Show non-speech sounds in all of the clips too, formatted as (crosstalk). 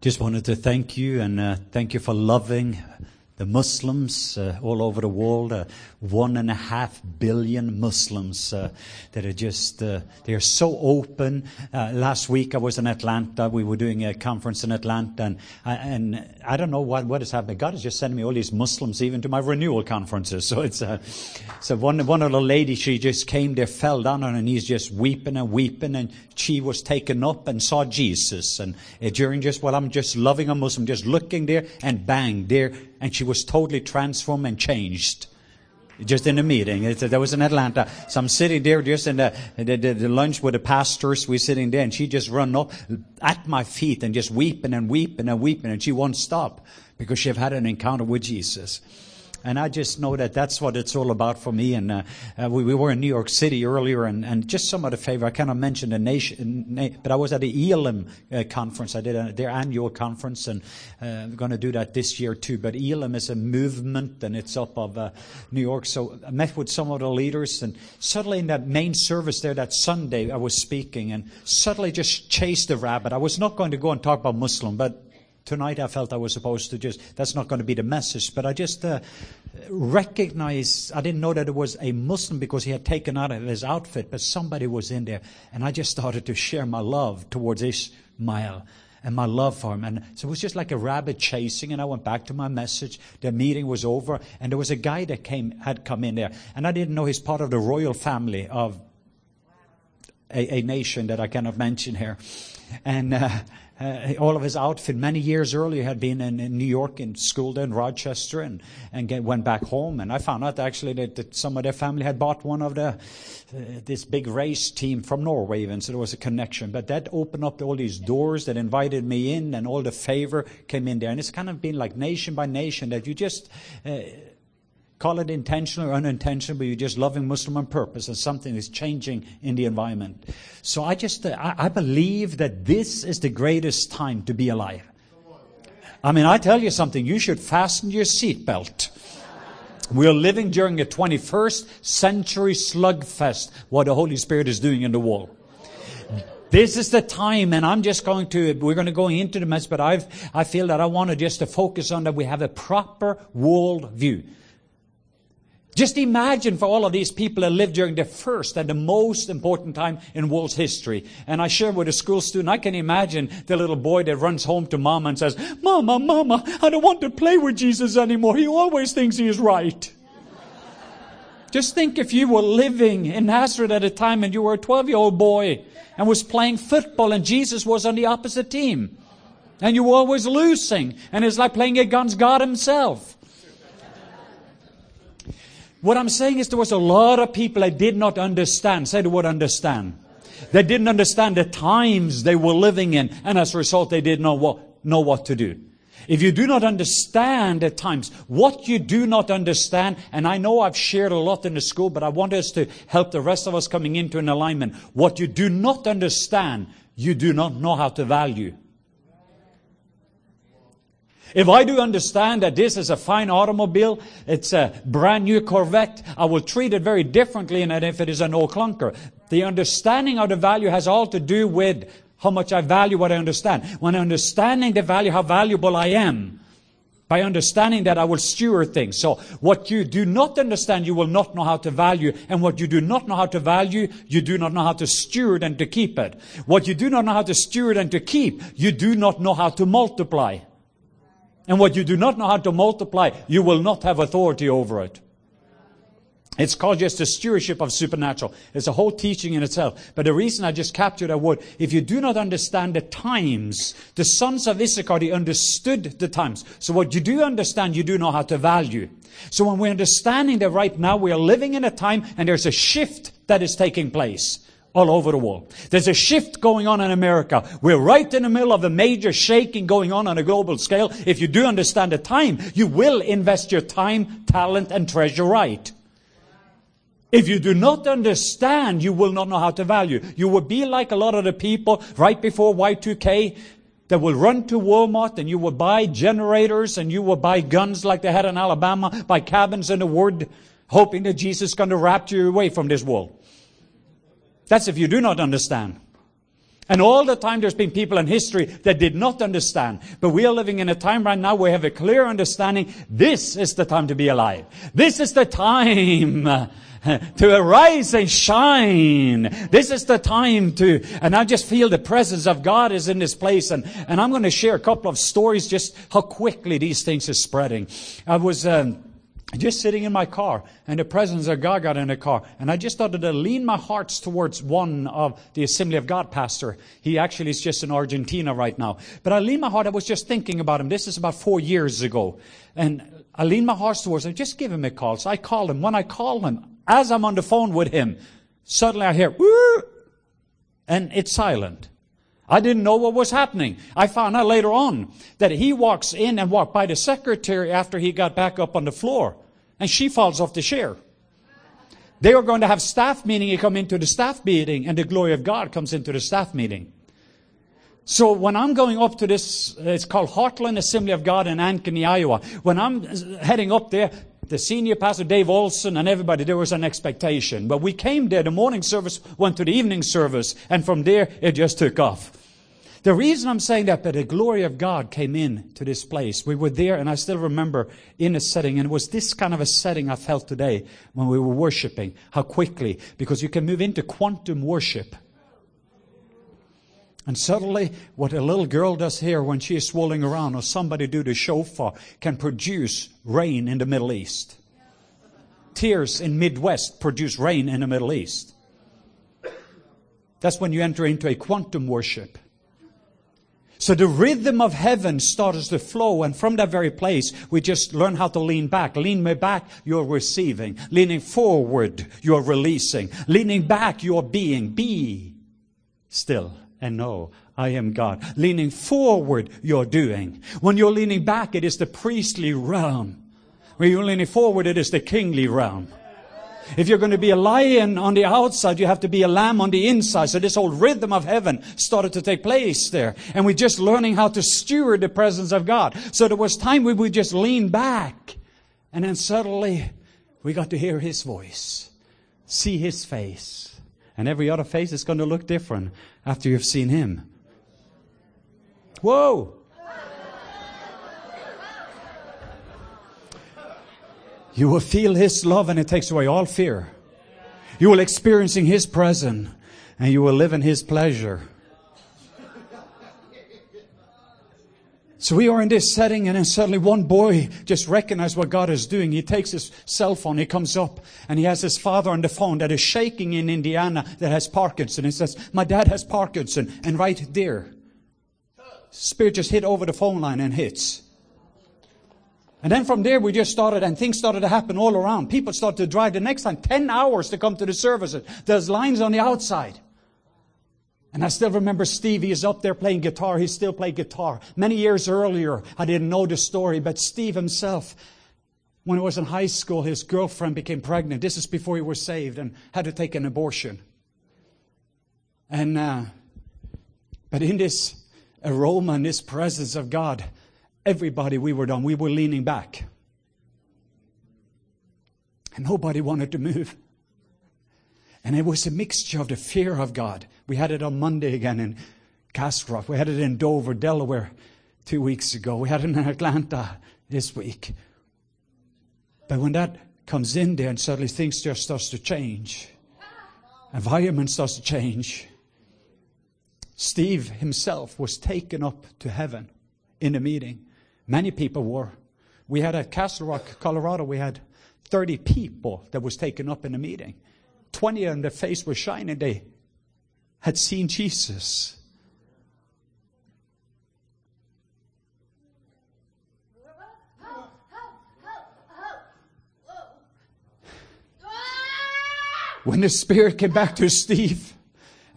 Just wanted to thank you and uh, thank you for loving the Muslims uh, all over the world. Uh, one and a half billion Muslims uh, that are just uh, they are so open. Uh, last week I was in Atlanta. We were doing a conference in Atlanta, and I, and I don't know what what is happening. God is just sending me all these Muslims even to my renewal conferences. (laughs) So it's so one one of the ladies she just came there, fell down on her knees, just weeping and weeping, and she was taken up and saw Jesus. And uh, during just while I'm just loving a Muslim, just looking there, and bang there and she was totally transformed and changed. Just in a meeting. That was in Atlanta. So I'm sitting there just in the, the, the, the lunch with the pastors. We're sitting there and she just run up at my feet and just weeping and weeping and weeping and she won't stop because she have had an encounter with Jesus. And I just know that that's what it's all about for me. And uh, uh, we, we, were in New York City earlier, and, and just some of the favor. I cannot mention the nation, na- but I was at the Elim uh, conference. I did a, their annual conference, and uh, I'm going to do that this year too. But Elim is a movement, and it's up of uh, New York. So I met with some of the leaders, and suddenly in that main service there that Sunday, I was speaking, and suddenly just chased the rabbit. I was not going to go and talk about Muslim, but tonight I felt I was supposed to just, that's not going to be the message, but I just uh, recognized, I didn't know that it was a Muslim because he had taken out of his outfit, but somebody was in there. And I just started to share my love towards Ishmael and my love for him. And so it was just like a rabbit chasing, and I went back to my message. The meeting was over, and there was a guy that came, had come in there, and I didn't know he's part of the royal family of a, a nation that I cannot mention here. And, uh, uh, all of his outfit many years earlier had been in, in New York in school there in Rochester and, and get, went back home. And I found out actually that, that some of their family had bought one of the, uh, this big race team from Norway even. So there was a connection. But that opened up all these doors that invited me in and all the favor came in there. And it's kind of been like nation by nation that you just, uh, Call it intentional or unintentional, but you're just loving Muslim on purpose and something is changing in the environment. So I just, uh, I, I believe that this is the greatest time to be alive. I mean, I tell you something, you should fasten your seatbelt. We're living during a 21st century slugfest, what the Holy Spirit is doing in the world. This is the time, and I'm just going to, we're going to go into the mess, but I've, I feel that I want to just to focus on that we have a proper world view. Just imagine for all of these people that lived during the first and the most important time in world's history. And I share with a school student, I can imagine the little boy that runs home to mama and says, Mama, Mama, I don't want to play with Jesus anymore. He always thinks he is right. Just think if you were living in Nazareth at a time and you were a 12 year old boy and was playing football and Jesus was on the opposite team. And you were always losing. And it's like playing against God himself. What I'm saying is there was a lot of people that did not understand. Say the word understand. They didn't understand the times they were living in, and as a result, they didn't know what, know what to do. If you do not understand at times what you do not understand, and I know I've shared a lot in the school, but I want us to help the rest of us coming into an alignment. What you do not understand, you do not know how to value. If I do understand that this is a fine automobile, it's a brand new Corvette, I will treat it very differently than if it is an old clunker. The understanding of the value has all to do with how much I value what I understand. When understanding the value, how valuable I am, by understanding that I will steward things. So what you do not understand, you will not know how to value. And what you do not know how to value, you do not know how to steward and to keep it. What you do not know how to steward and to keep, you do not know how to multiply. And what you do not know how to multiply, you will not have authority over it. It's called just the stewardship of supernatural. It's a whole teaching in itself. But the reason I just captured that word, if you do not understand the times, the sons of Issachar, they understood the times. So what you do understand, you do know how to value. So when we're understanding that right now we are living in a time and there's a shift that is taking place all over the world. There's a shift going on in America. We're right in the middle of a major shaking going on on a global scale. If you do understand the time, you will invest your time, talent, and treasure right. If you do not understand, you will not know how to value. You will be like a lot of the people right before Y2K that will run to Walmart and you will buy generators and you will buy guns like they had in Alabama, buy cabins in the wood, hoping that Jesus is going to rapture you away from this world. That's if you do not understand. And all the time there's been people in history that did not understand. But we are living in a time right now where we have a clear understanding. This is the time to be alive. This is the time (laughs) to arise and shine. This is the time to, and I just feel the presence of God is in this place. And, and I'm going to share a couple of stories just how quickly these things are spreading. I was, um, just sitting in my car, and the presence of God got in the car. And I just started to lean my hearts towards one of the Assembly of God pastor. He actually is just in Argentina right now. But I leaned my heart, I was just thinking about him. This is about four years ago. And I leaned my heart towards him, just give him a call. So I called him. When I called him, as I'm on the phone with him, suddenly I hear, Woo! and it's silent. I didn't know what was happening. I found out later on that he walks in and walked by the secretary after he got back up on the floor. And she falls off the chair. They are going to have staff meeting. You come into the staff meeting and the glory of God comes into the staff meeting. So when I'm going up to this, it's called Heartland Assembly of God in Ankeny, Iowa. When I'm heading up there, the senior pastor Dave Olson and everybody, there was an expectation. But we came there, the morning service went to the evening service, and from there it just took off. The reason I'm saying that, but the glory of God came in to this place. We were there, and I still remember in a setting, and it was this kind of a setting I felt today when we were worshiping. How quickly, because you can move into quantum worship. And suddenly, what a little girl does here when she is swirling around, or somebody do the shofar, can produce rain in the Middle East. Tears in Midwest produce rain in the Middle East. That's when you enter into a quantum worship. So the rhythm of heaven starts to flow, and from that very place, we just learn how to lean back. Lean me back, you're receiving. Leaning forward, you're releasing. Leaning back, you're being. Be still and know I am God. Leaning forward, you're doing. When you're leaning back, it is the priestly realm. When you're leaning forward, it is the kingly realm. If you're going to be a lion on the outside, you have to be a lamb on the inside. So this whole rhythm of heaven started to take place there. And we're just learning how to steward the presence of God. So there was time we would just lean back. And then suddenly we got to hear His voice, see His face. And every other face is going to look different after you've seen him. Whoa! You will feel his love and it takes away all fear. You will experiencing his presence and you will live in his pleasure. So we are in this setting, and then suddenly one boy just recognizes what God is doing. He takes his cell phone, he comes up, and he has his father on the phone that is shaking in Indiana that has Parkinson. He says, My dad has Parkinson. And right there, Spirit just hit over the phone line and hits. And then from there, we just started, and things started to happen all around. People started to drive the next time 10 hours to come to the services. There's lines on the outside. And I still remember Steve, he is up there playing guitar. He still played guitar. Many years earlier, I didn't know the story, but Steve himself, when he was in high school, his girlfriend became pregnant. This is before he was saved and had to take an abortion. And, uh, but in this aroma and this presence of God, everybody we were done, we were leaning back. And nobody wanted to move. And it was a mixture of the fear of God. We had it on Monday again in Castle Rock. We had it in Dover, Delaware two weeks ago. We had it in Atlanta this week. But when that comes in there and suddenly things just starts to change, environment starts to change. Steve himself was taken up to heaven in a meeting. Many people were. We had at Castle Rock, Colorado, we had 30 people that was taken up in a meeting. 20 of them, their face was shining. They had seen Jesus. When the Spirit came back to Steve,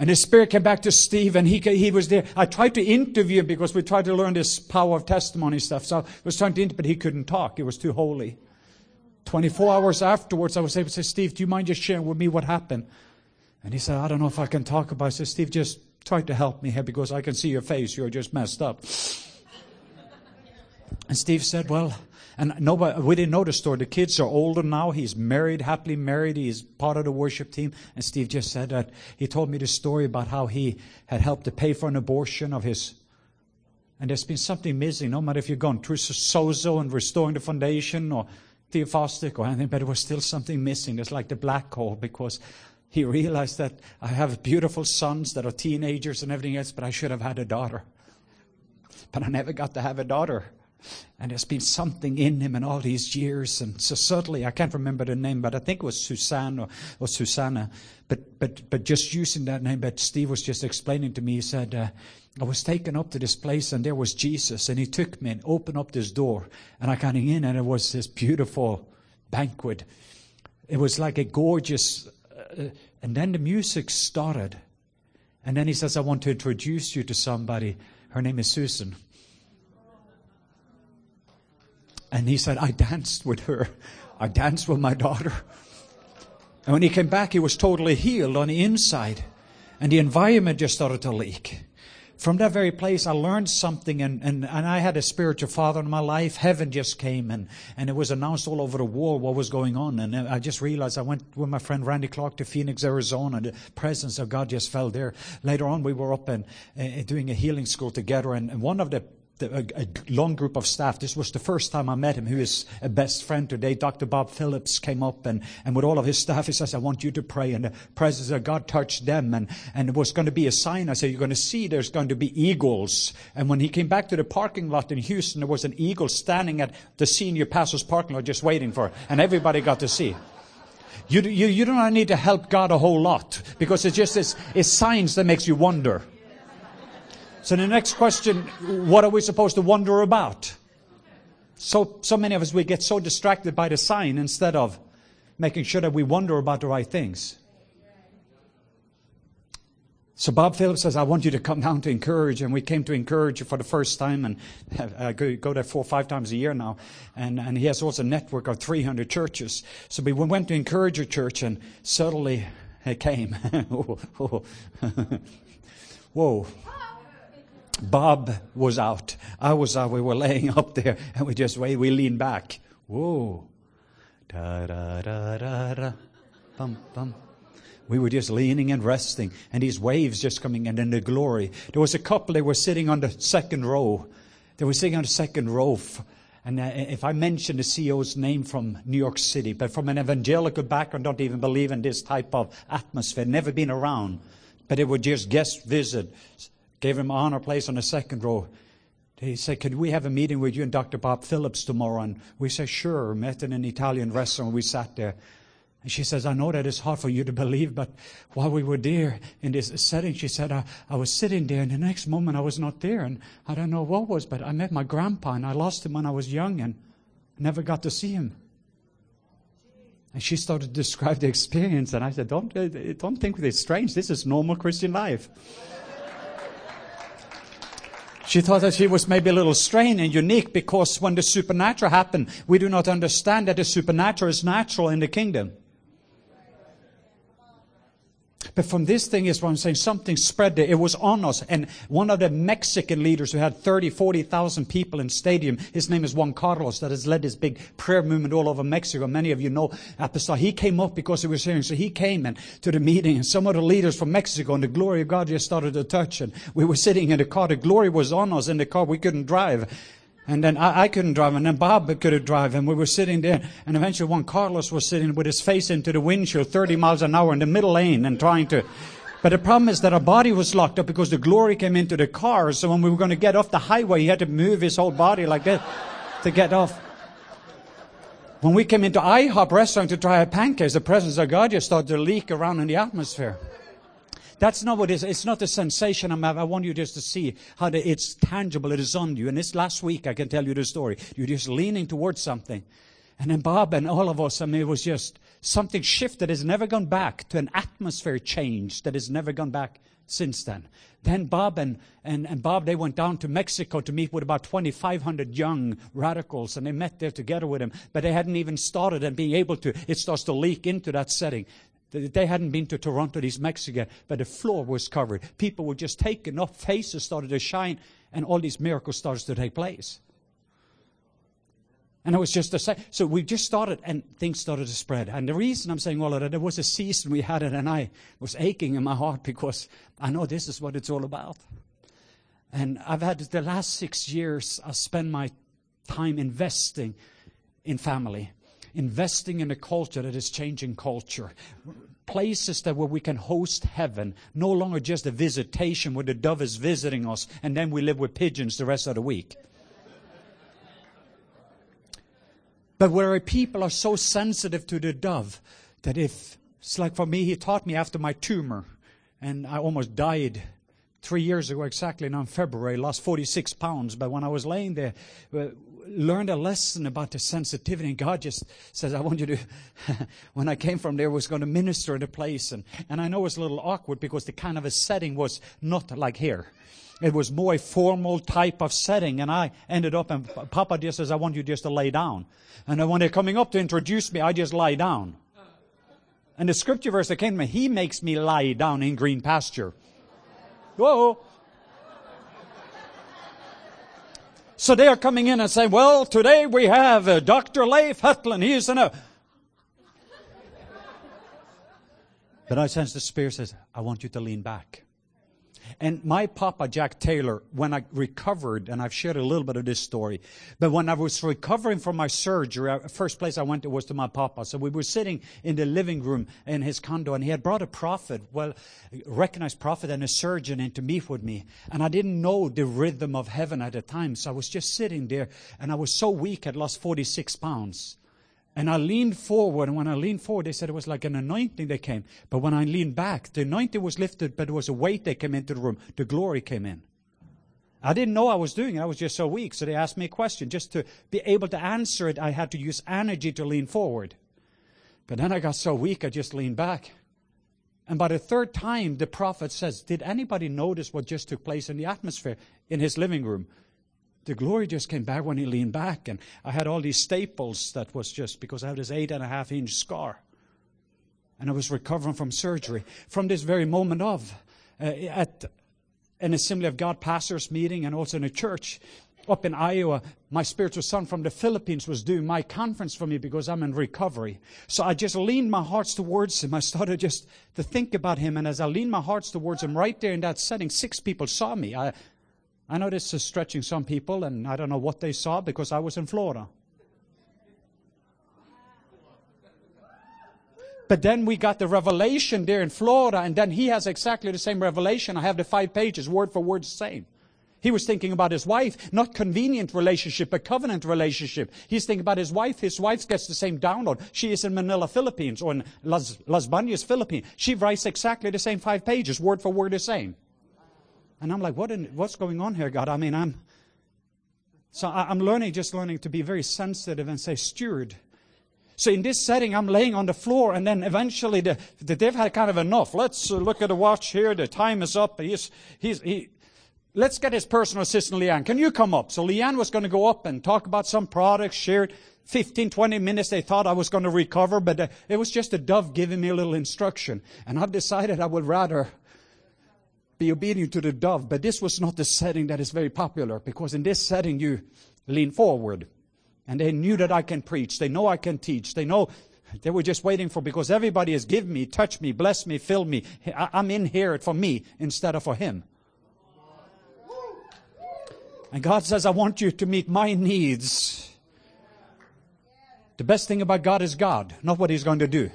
and his Spirit came back to Steve, and he, he was there. I tried to interview him because we tried to learn this power of testimony stuff. So I was trying to interview, but he couldn't talk. It was too holy. 24 hours afterwards, I was able to say, Steve, do you mind just sharing with me what happened? And he said, I don't know if I can talk about it. I said, Steve, just try to help me here because I can see your face. You're just messed up. (laughs) And Steve said, Well, and nobody, we didn't know the story. The kids are older now. He's married, happily married. He's part of the worship team. And Steve just said that he told me the story about how he had helped to pay for an abortion of his. And there's been something missing, no matter if you're going through sozo and restoring the foundation or theophostic or anything, but there was still something missing. There's like the black hole because he realized that I have beautiful sons that are teenagers and everything else, but I should have had a daughter. But I never got to have a daughter. And there's been something in him in all these years. And so certainly, I can't remember the name, but I think it was Suzanne or, or Susanna. But, but, but just using that name, but Steve was just explaining to me, he said, uh, I was taken up to this place and there was Jesus and he took me and opened up this door and I came in and it was this beautiful banquet. It was like a gorgeous, uh, and then the music started. And then he says, I want to introduce you to somebody. Her name is Susan. And he said, I danced with her. I danced with my daughter. And when he came back, he was totally healed on the inside. And the environment just started to leak. From that very place, I learned something, and, and, and I had a spiritual father in my life. Heaven just came, and, and it was announced all over the world what was going on. And I just realized I went with my friend Randy Clark to Phoenix, Arizona, the presence of God just fell there. Later on, we were up and uh, doing a healing school together, and, and one of the a, a, long group of staff. This was the first time I met him, who is a best friend today. Dr. Bob Phillips came up and, and with all of his staff, he says, I want you to pray. And the presence of God touched them. And, and it was going to be a sign. I said, you're going to see there's going to be eagles. And when he came back to the parking lot in Houston, there was an eagle standing at the senior pastor's parking lot just waiting for it. And everybody got to see. You, you, you don't need to help God a whole lot because it's just it's, it's that makes you wonder. So the next question, what are we supposed to wonder about? So, so many of us, we get so distracted by the sign instead of making sure that we wonder about the right things. So Bob Phillips says, I want you to come down to encourage. And we came to encourage you for the first time. And (laughs) uh, go, go there four or five times a year now. And, and he has also a network of 300 churches. So we went to encourage a church and suddenly it came. (laughs) Whoa. (laughs) Bob was out. I was out. We were laying up there and we just wait. We leaned back. Whoa. Da da da da da. Bum bum. We were just leaning and resting, and these waves just coming in, and the glory. There was a couple, they were sitting on the second row. They were sitting on the second row. And uh, if I mention the CEO's name from New York City, but from an evangelical background, don't even believe in this type of atmosphere, never been around, but it would just guest visit gave him honor place on the second row. He said, Could we have a meeting with you and Dr. Bob Phillips tomorrow? And we said, Sure. Met in an Italian restaurant. We sat there. And she says, I know that it's hard for you to believe, but while we were there in this setting, she said, I, I was sitting there, and the next moment I was not there. And I don't know what was, but I met my grandpa, and I lost him when I was young and never got to see him. And she started to describe the experience, and I said, Don't, don't think it's strange. This is normal Christian life. She thought that she was maybe a little strange and unique because when the supernatural happened, we do not understand that the supernatural is natural in the kingdom. But from this thing is what I'm saying, something spread there. It was on us. And one of the Mexican leaders who had 30, 40,000 people in stadium, his name is Juan Carlos, that has led this big prayer movement all over Mexico. Many of you know Apostol. He came up because he was hearing. So he came and to the meeting and some of the leaders from Mexico and the glory of God just started to touch. And we were sitting in the car. The glory was on us in the car. We couldn't drive. And then I, I, couldn't drive, and then Bob couldn't drive, and we were sitting there, and eventually Juan Carlos was sitting with his face into the windshield, 30 miles an hour in the middle lane, and trying to. But the problem is that our body was locked up because the glory came into the car, so when we were going to get off the highway, he had to move his whole body like this to get off. When we came into IHOP restaurant to try a pancakes, the presence of God just started to leak around in the atmosphere. That's not what it is. It's not a sensation I'm. I want you just to see how the, it's tangible. It is on you. And this last week, I can tell you the story. You're just leaning towards something. And then Bob and all of us, I mean, it was just something shifted. Has never gone back to an atmosphere change that has never gone back since then. Then Bob and, and, and Bob, they went down to Mexico to meet with about 2,500 young radicals, and they met there together with him. But they hadn't even started and being able to, it starts to leak into that setting. They hadn't been to Toronto, these Mexicans, but the floor was covered. People were just taken up, faces started to shine, and all these miracles started to take place. And it was just a same. So we just started, and things started to spread. And the reason I'm saying all of that, there was a season we had it, and I was aching in my heart because I know this is what it's all about. And I've had the last six years, I spent my time investing in family, investing in a culture that is changing culture. Places that where we can host heaven, no longer just a visitation where the dove is visiting us, and then we live with pigeons the rest of the week. But where people are so sensitive to the dove that if, it's like for me, he taught me after my tumor, and I almost died three years ago exactly now in February, lost 46 pounds. But when I was laying there, uh, learned a lesson about the sensitivity. And God just says, I want you to, (laughs) when I came from there, was going to minister in a place. And, and I know it was a little awkward because the kind of a setting was not like here. It was more a formal type of setting. And I ended up, and Papa just says, I want you just to lay down. And when they're coming up to introduce me, I just lie down. And the scripture verse that came to me, He makes me lie down in green pasture. Whoa. So they are coming in and saying, well, today we have uh, Dr. Leif Hetland. He is in a... But I sense the Spirit says, I want you to lean back. And my papa, Jack Taylor, when I recovered, and I've shared a little bit of this story, but when I was recovering from my surgery, uh, first place I went to was to my papa. So we were sitting in the living room in his condo, and he had brought a prophet, well, recognized prophet and a surgeon in to meet with me. And I didn't know the rhythm of heaven at the time, so I was just sitting there, and I was so weak, I'd lost 46 pounds. And I leaned forward, and when I leaned forward, they said it was like an anointing that came. But when I leaned back, the anointing was lifted, but it was a weight that came into the room. The glory came in. I didn't know I was doing it. I was just so weak. So they asked me a question. Just to be able to answer it, I had to use energy to lean forward. But then I got so weak, I just leaned back. And by the third time, the prophet says, Did anybody notice what just took place in the atmosphere in his living room? The glory just came back when he leaned back. And I had all these staples that was just because I had this eight and a half inch scar. And I was recovering from surgery. From this very moment of, uh, at an Assembly of God pastors meeting and also in a church up in Iowa, my spiritual son from the Philippines was doing my conference for me because I'm in recovery. So I just leaned my hearts towards him. I started just to think about him. And as I leaned my hearts towards him right there in that setting, six people saw me. I, I know this is stretching some people, and I don't know what they saw because I was in Florida. But then we got the revelation there in Florida, and then he has exactly the same revelation. I have the five pages, word for word, the same. He was thinking about his wife, not convenient relationship, but covenant relationship. He's thinking about his wife. His wife gets the same download. She is in Manila, Philippines, or in Las, Las Bañas, Philippines. She writes exactly the same five pages, word for word the same. And I'm like, what in, what's going on here, God? I mean, I'm, so I'm learning, just learning to be very sensitive and say, steward. So in this setting, I'm laying on the floor, and then eventually the, the they've had kind of enough. Let's uh, look at the watch here. The time is up. He's, he's, he, let's get his personal assistant, Leanne. Can you come up? So Leanne was going to go up and talk about some products, share 15, 20 minutes. They thought I was going to recover, but uh, it was just a dove giving me a little instruction. And I've decided I would rather be obedient to the dove. But this was not the setting that is very popular because in this setting you lean forward. And they knew that I can preach. They know I can teach. They know they were just waiting for because everybody has given me, touched me, bless me, fill me. I'm in here for me instead of for him. And God says, I want you to meet my needs. The best thing about God is God, not what He's going to do.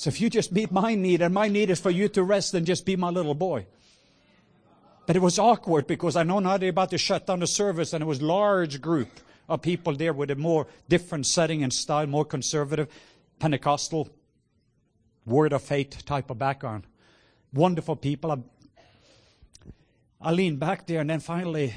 So if you just meet my need, and my need is for you to rest and just be my little boy. But it was awkward because I know now they're about to shut down the service, and it was large group of people there with a more different setting and style, more conservative, Pentecostal, word of faith type of background. Wonderful people. I, I lean back there, and then finally,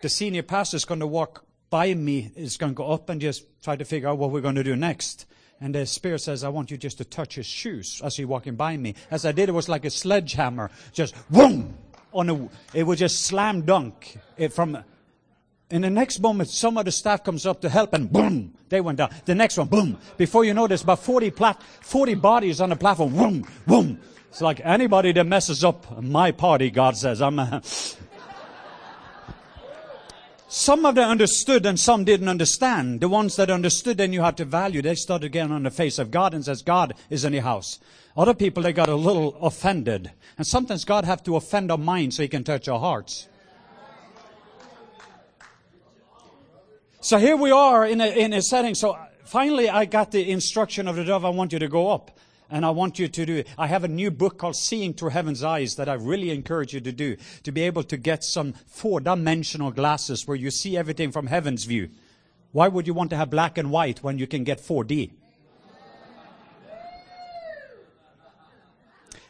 the senior pastor is going to walk by me, is going to go up and just try to figure out what we're going to do next. And the Spirit says, I want you just to touch his shoes as you're walking by me. As I did, it was like a sledgehammer. Just boom! On a, it was just slam dunk it from, In the next moment, some of the staff comes up to help and boom, they went down. The next one, boom. Before you know, there's about 40, plat- 40 bodies on the platform. Boom, boom. It's like anybody that messes up my party, God says, I'm, uh, some of them understood and some didn't understand. The ones that understood and you had to value, they stood again on the face of God and says, God is in your house. Other people, they got a little offended. And sometimes God have to offend our minds so he can touch our hearts. So here we are in a, in a setting. So finally I got the instruction of the dove. I want you to go up. And I want you to do it. I have a new book called Seeing Through Heaven's Eyes that I really encourage you to do. To be able to get some four dimensional glasses where you see everything from heaven's view. Why would you want to have black and white when you can get 4D?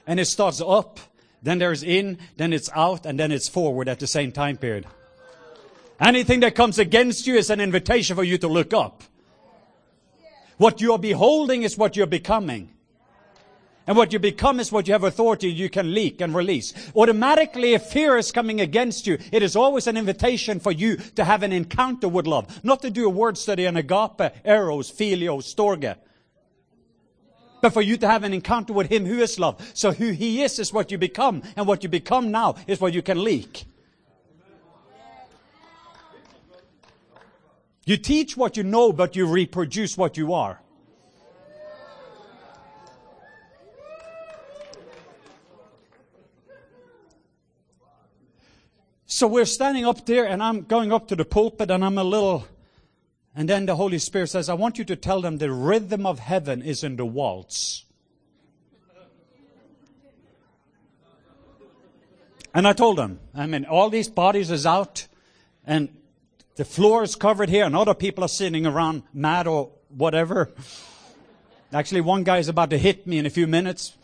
And it starts up, then there's in, then it's out, and then it's forward at the same time period. Anything that comes against you is an invitation for you to look up. What you're beholding is what you're becoming. And what you become is what you have authority you can leak and release. Automatically, if fear is coming against you, it is always an invitation for you to have an encounter with love. Not to do a word study on agape, eros, phileo, storge. But for you to have an encounter with Him who is love. So who He is is what you become. And what you become now is what you can leak. You teach what you know, but you reproduce what you are. So we're standing up there and I'm going up to the pulpit and I'm a little, and then the Holy Spirit says, I want you to tell them the rhythm of heaven is in the waltz. And I told them, I mean, all these bodies is out and the floor is covered here and other people are sitting around mad or whatever. Actually, one guy is about to hit me in a few minutes.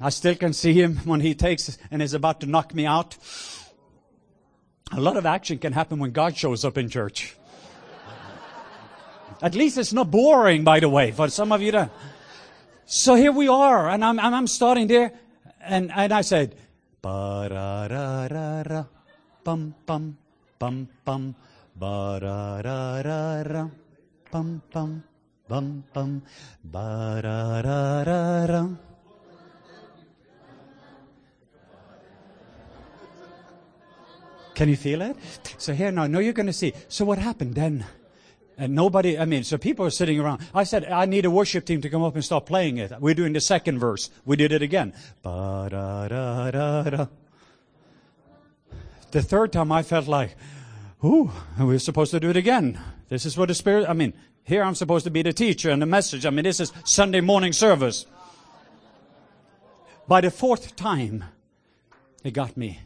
I still can see him when he takes and is about to knock me out. A lot of action can happen when God shows up in church. At least it's not boring, by the way, for some of you to. So here we are, and I'm, I'm starting there, and, and I said, ba ra ra ra ra, bum bum, bum bum, ba ra ra ra ra, bum bum, bum bum, ba ra ra ra ra. Can you feel it? So here now, no, you're going to see. So what happened then? And nobody, I mean, so people are sitting around. I said, I need a worship team to come up and start playing it. We're doing the second verse. We did it again. Ba-da-da-da-da. The third time I felt like, ooh, we're supposed to do it again. This is what the Spirit, I mean, here I'm supposed to be the teacher and the message. I mean, this is Sunday morning service. By the fourth time, it got me.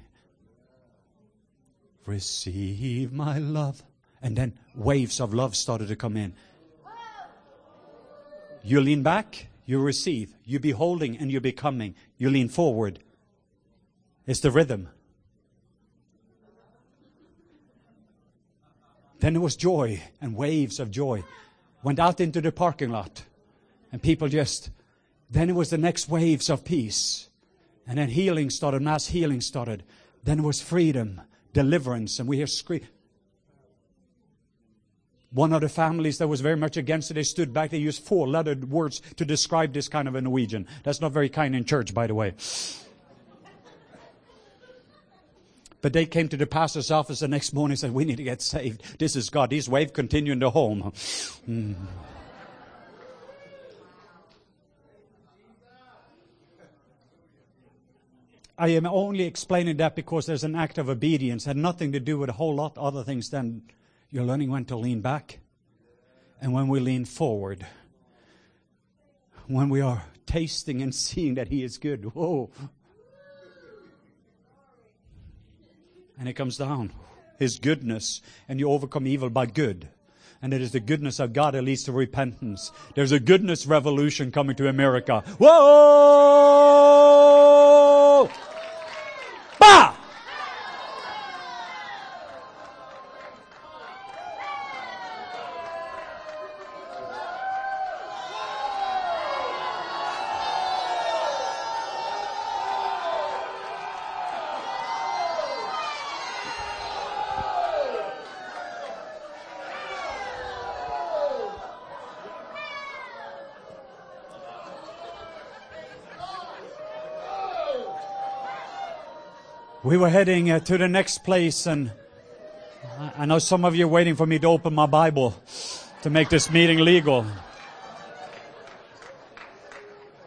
Receive my love. And then waves of love started to come in. You lean back, you receive. You beholding and you're becoming. You lean forward. It's the rhythm. Then there was joy and waves of joy. Went out into the parking lot. And people just, then it was the next waves of peace. And then healing started, mass healing started. Then it was freedom deliverance, and we hear scream. One of the families that was very much against it, they stood back. They used four lettered words to describe this kind of a Norwegian. That's not very kind in church, by the way. But they came to the pastor's office the next morning and said, We need to get saved. This is God. These waves continue in the home. Mm. I am only explaining that because there's an act of obedience. Had nothing to do with a whole lot other things than you're learning when to lean back and when we lean forward. When we are tasting and (laughs) seeing that He is good. Whoa. And it comes down. His goodness. And you overcome evil by good. And it is the goodness of God that leads to repentance. There's a goodness revolution coming to America. Whoa! We were heading uh, to the next place, and I, I know some of you are waiting for me to open my Bible to make this meeting legal.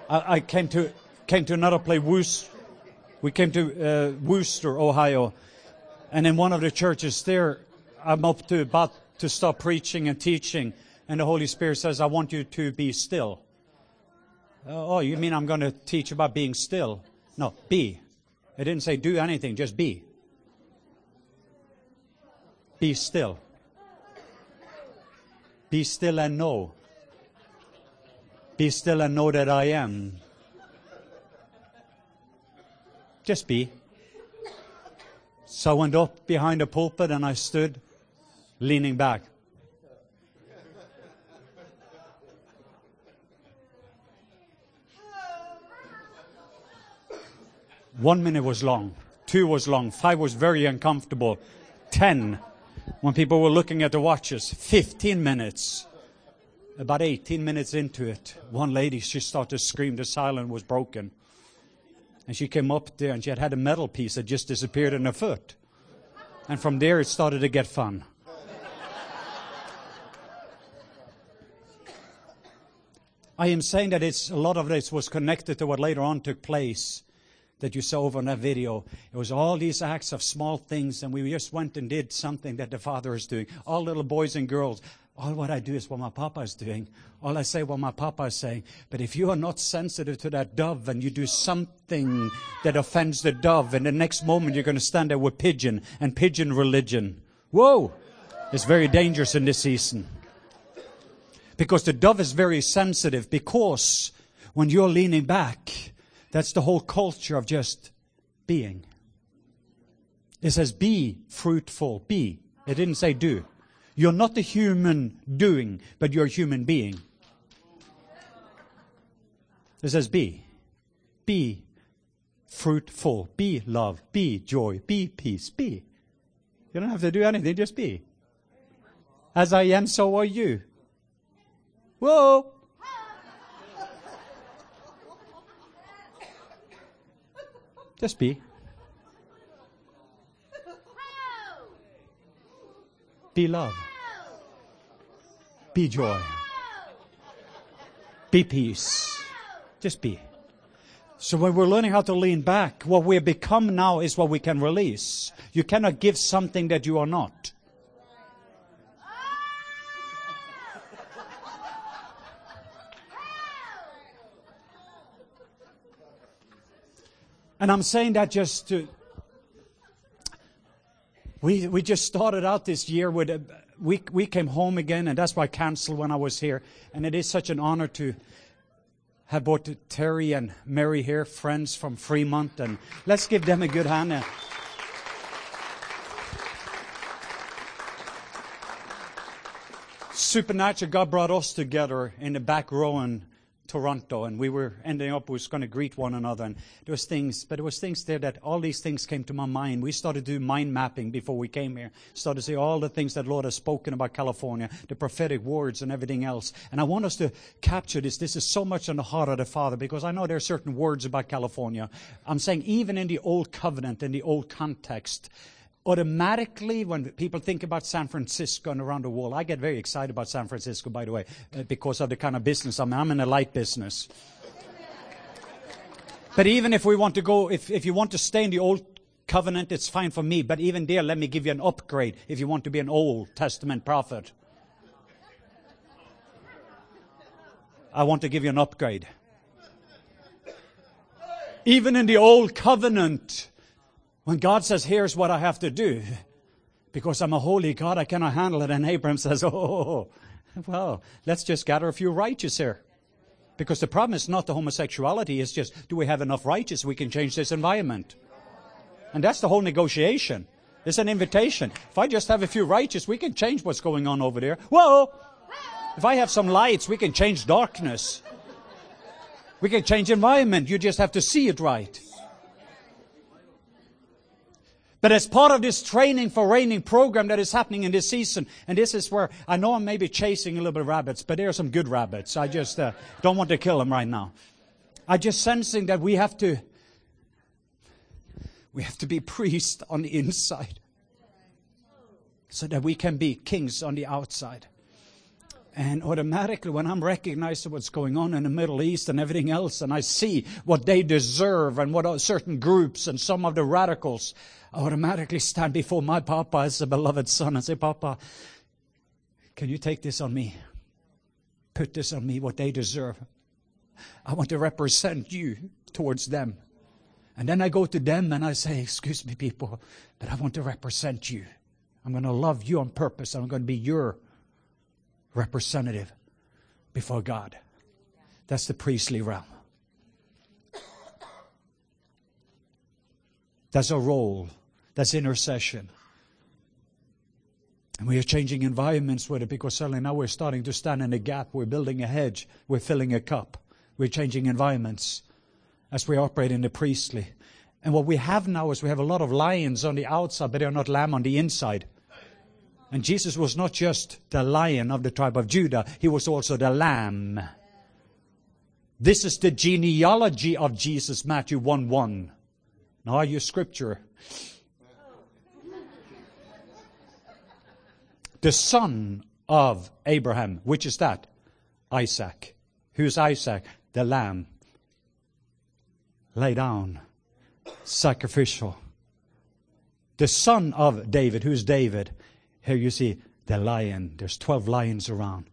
I, I came to came to another place, Wooster. We came to uh, Wooster, Ohio, and in one of the churches there, I'm up to about to stop preaching and teaching, and the Holy Spirit says, "I want you to be still." oh, you mean I'm going to teach about being still? No, be. It didn't say do anything, just be. Be still. Be still and know. Be still and know that I am. Just be. So I went up behind the pulpit and I stood leaning back. One minute was long, two was long, five was very uncomfortable, ten when people were looking at the watches, 15 minutes. About 18 minutes into it, one lady, she started to scream, the silence was broken. And she came up there and she had had a metal piece that just disappeared in her foot. And from there it started to get fun. I am saying that it's a lot of this was connected to what later on took place that you saw over that video. It was all these acts of small things, and we just went and did something that the Father is doing. All little boys and girls. All what I do is what my Papa is doing. All I say what my Papa is saying. But if you are not sensitive to that dove and you do something that offends the dove, and the next moment you're going to stand there with pigeon and pigeon religion. Whoa! It's very dangerous in this season. Because the dove is very sensitive because when you're leaning back, that's the whole culture of just being. It says be fruitful, be. It didn't say do. You're not a human doing, but you're a human being. It says be. Be fruitful, be love, be joy, be peace, be. You don't have to do anything, just be. As I am, so are you. Whoa! Just be. Be love. Be joy. Be peace. Just be. So when we're learning how to lean back, what we have become now is what we can release. You cannot give something that you are not. And I'm saying that just to. We, we just started out this year with. A, we, we came home again, and that's why I canceled when I was here. And it is such an honor to have both Terry and Mary here, friends from Fremont. And let's give them a good hand. Uh, Supernatural, God brought us together in the back row and Toronto, and we were ending up, we was going to greet one another, and there was things, but there was things there that all these things came to my mind. We started to do mind mapping before we came here. Started to see all the things that Lord has spoken about California, the prophetic words and everything else. And I want us to capture this. This is so much on the heart of the Father because I know there are certain words about California. I'm saying even in the old covenant, in the old context, automatically when people think about San Francisco and around the world, I get very excited about San Francisco, by the way, uh, because of the kind of business I'm in. I'm in a light business. but even if we want to go, if, if you want to stay in the old covenant, it's fine for me. But even there, let me give you an upgrade if you want to be an Old Testament prophet. I want to give you an upgrade. Even in the old covenant, when God says, here's what I have to do, because I'm a holy God, I cannot handle it. And Abraham says, (laughs) oh, well, let's just gather a few righteous here. Because the problem is not the homosexuality, it's just, do we have enough righteous we can change this environment? And that's the whole negotiation. It's an invitation. If I just have a few righteous, we can change what's going on over there. Whoa! If I have some lights, we can change darkness. We can change environment. You just have to see it right. But as part of this training for reigning program that is happening in this season, and this is where I know I'm maybe chasing a little bit of rabbits, but there are some good rabbits. I just uh, don't want to kill them right now. I just sensing that we have to We have to be priests on the inside so that we can be kings on the outside. And automatically, when I'm recognizing what's going on in the Middle East and everything else, and I see what they deserve and what certain groups and some of the radicals, I automatically stand before my Papa as a beloved son and say, Papa, can you take this on me? Put this on me, what they deserve. I want to represent you towards them. And then I go to them and I say, Excuse me, people, but I want to represent you. I'm going to love you on purpose. I'm going to be your representative before God. That's the priestly realm. That's a role. That's intercession. And we are changing environments with it because suddenly now we're starting to stand in a gap. We're building a hedge. We're filling a cup. We're changing environments as we operate in the priestly. And what we have now is we have a lot of lions on the outside, but they're not lamb on the inside. And Jesus was not just the lion of the tribe of Judah, he was also the lamb. This is the genealogy of Jesus, Matthew 1 1. Now, are you scripture? The son of Abraham, which is that? Isaac. Who's Isaac? The lamb. Lay down. Sacrificial. The son of David. Who's David? Here you see the lion. There's 12 lions around.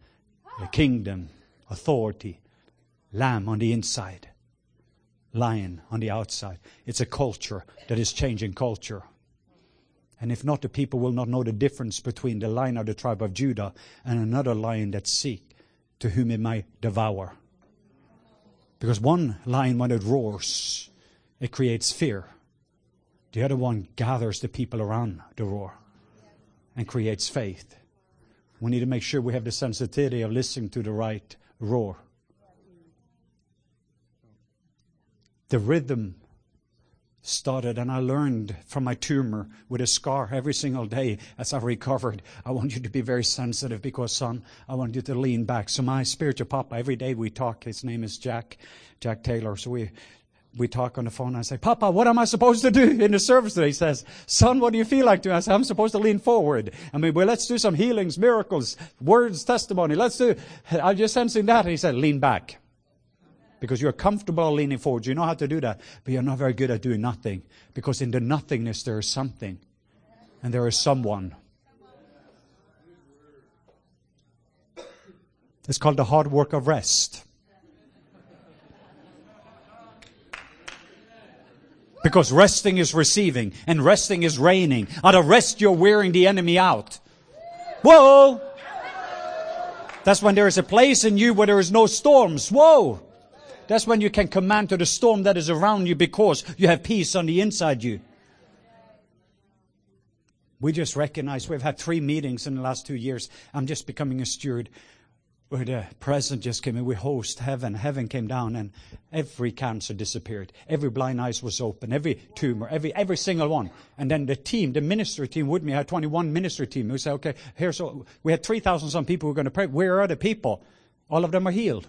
The kingdom, authority, lamb on the inside, lion on the outside. It's a culture that is changing culture. And if not, the people will not know the difference between the lion of the tribe of Judah and another lion that seek to whom it might devour. Because one lion, when it roars, it creates fear. The other one gathers the people around the roar and creates faith. We need to make sure we have the sensitivity of listening to the right roar. The rhythm started and I learned from my tumor with a scar every single day as I recovered. I want you to be very sensitive because son, I want you to lean back. So my spiritual papa, every day we talk, his name is Jack, Jack Taylor. So we, we talk on the phone and I say, Papa, what am I supposed to do in the service today? He says, Son, what do you feel like doing? I say, I'm supposed to lean forward. I mean, well, let's do some healings, miracles, words, testimony. Let's do, I'm just sensing that. And he said, lean back. Because you're comfortable leaning forward. You know how to do that, but you're not very good at doing nothing. Because in the nothingness, there is something. And there is someone. It's called the hard work of rest. Because resting is receiving and resting is reigning. Out of rest, you're wearing the enemy out. Whoa! That's when there is a place in you where there is no storms. Whoa! That's when you can command to the storm that is around you because you have peace on the inside you. We just recognize we've had three meetings in the last two years. I'm just becoming a steward where the president just came in, we host heaven. Heaven came down and every cancer disappeared. Every blind eyes was open. Every tumor, every, every single one. And then the team, the ministry team with me, I had 21 ministry team who said, okay, here's, all, we had 3,000 some people who were going to pray. Where are the people? All of them are healed.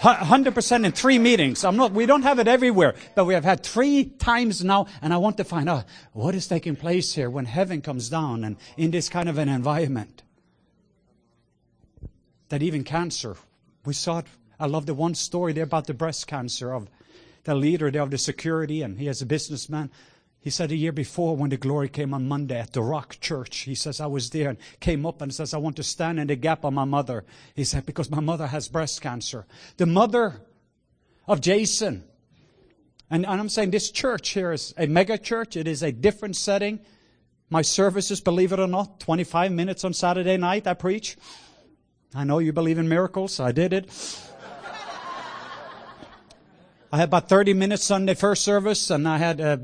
100% in three meetings. I'm not, we don't have it everywhere, but we have had three times now, and I want to find out what is taking place here when heaven comes down and in this kind of an environment that even cancer, we saw it. I love the one story there about the breast cancer of the leader there of the security, and he is a businessman. He said a year before when the glory came on Monday at the Rock Church, he says, I was there and came up and says, I want to stand in the gap on my mother. He said, because my mother has breast cancer. The mother of Jason. And, and I'm saying this church here is a mega church. It is a different setting. My services, believe it or not, 25 minutes on Saturday night I preach. I know you believe in miracles. I did it. I had about 30 minutes Sunday first service, and I had uh,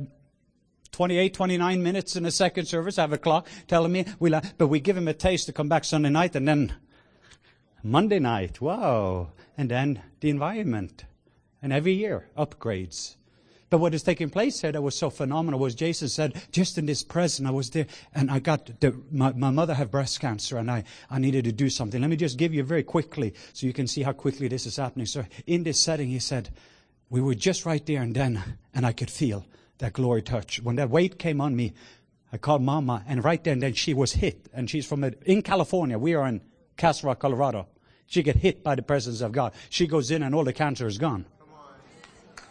28, 29 minutes in the second service. I have a clock telling me, we but we give him a taste to come back Sunday night, and then Monday night, wow. And then the environment. And every year, upgrades. But what is taking place here that was so phenomenal was Jason said, just in this present, I was there and I got, the, my, my mother had breast cancer and I, I needed to do something. Let me just give you very quickly so you can see how quickly this is happening. So in this setting, he said, we were just right there and then, and I could feel that glory touch. When that weight came on me, I called Mama, and right then and then she was hit. And she's from a, in California. We are in Castle Rock, Colorado. She get hit by the presence of God. She goes in, and all the cancer is gone.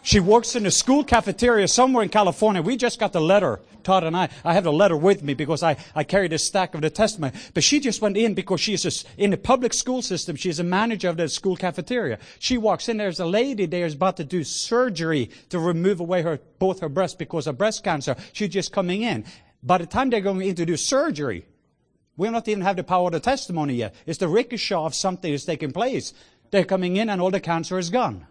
She works in a school cafeteria somewhere in California. We just got the letter, Todd and I. I have the letter with me because I, I carried a stack of the testimony. But she just went in because she's in the public school system. She's a manager of the school cafeteria. She walks in. There's a lady there is about to do surgery to remove away her, both her breasts because of breast cancer. She's just coming in. By the time they're going in to do surgery, we don't even have the power of the testimony yet. It's the ricochet of something that's taking place. They're coming in and all the cancer is gone.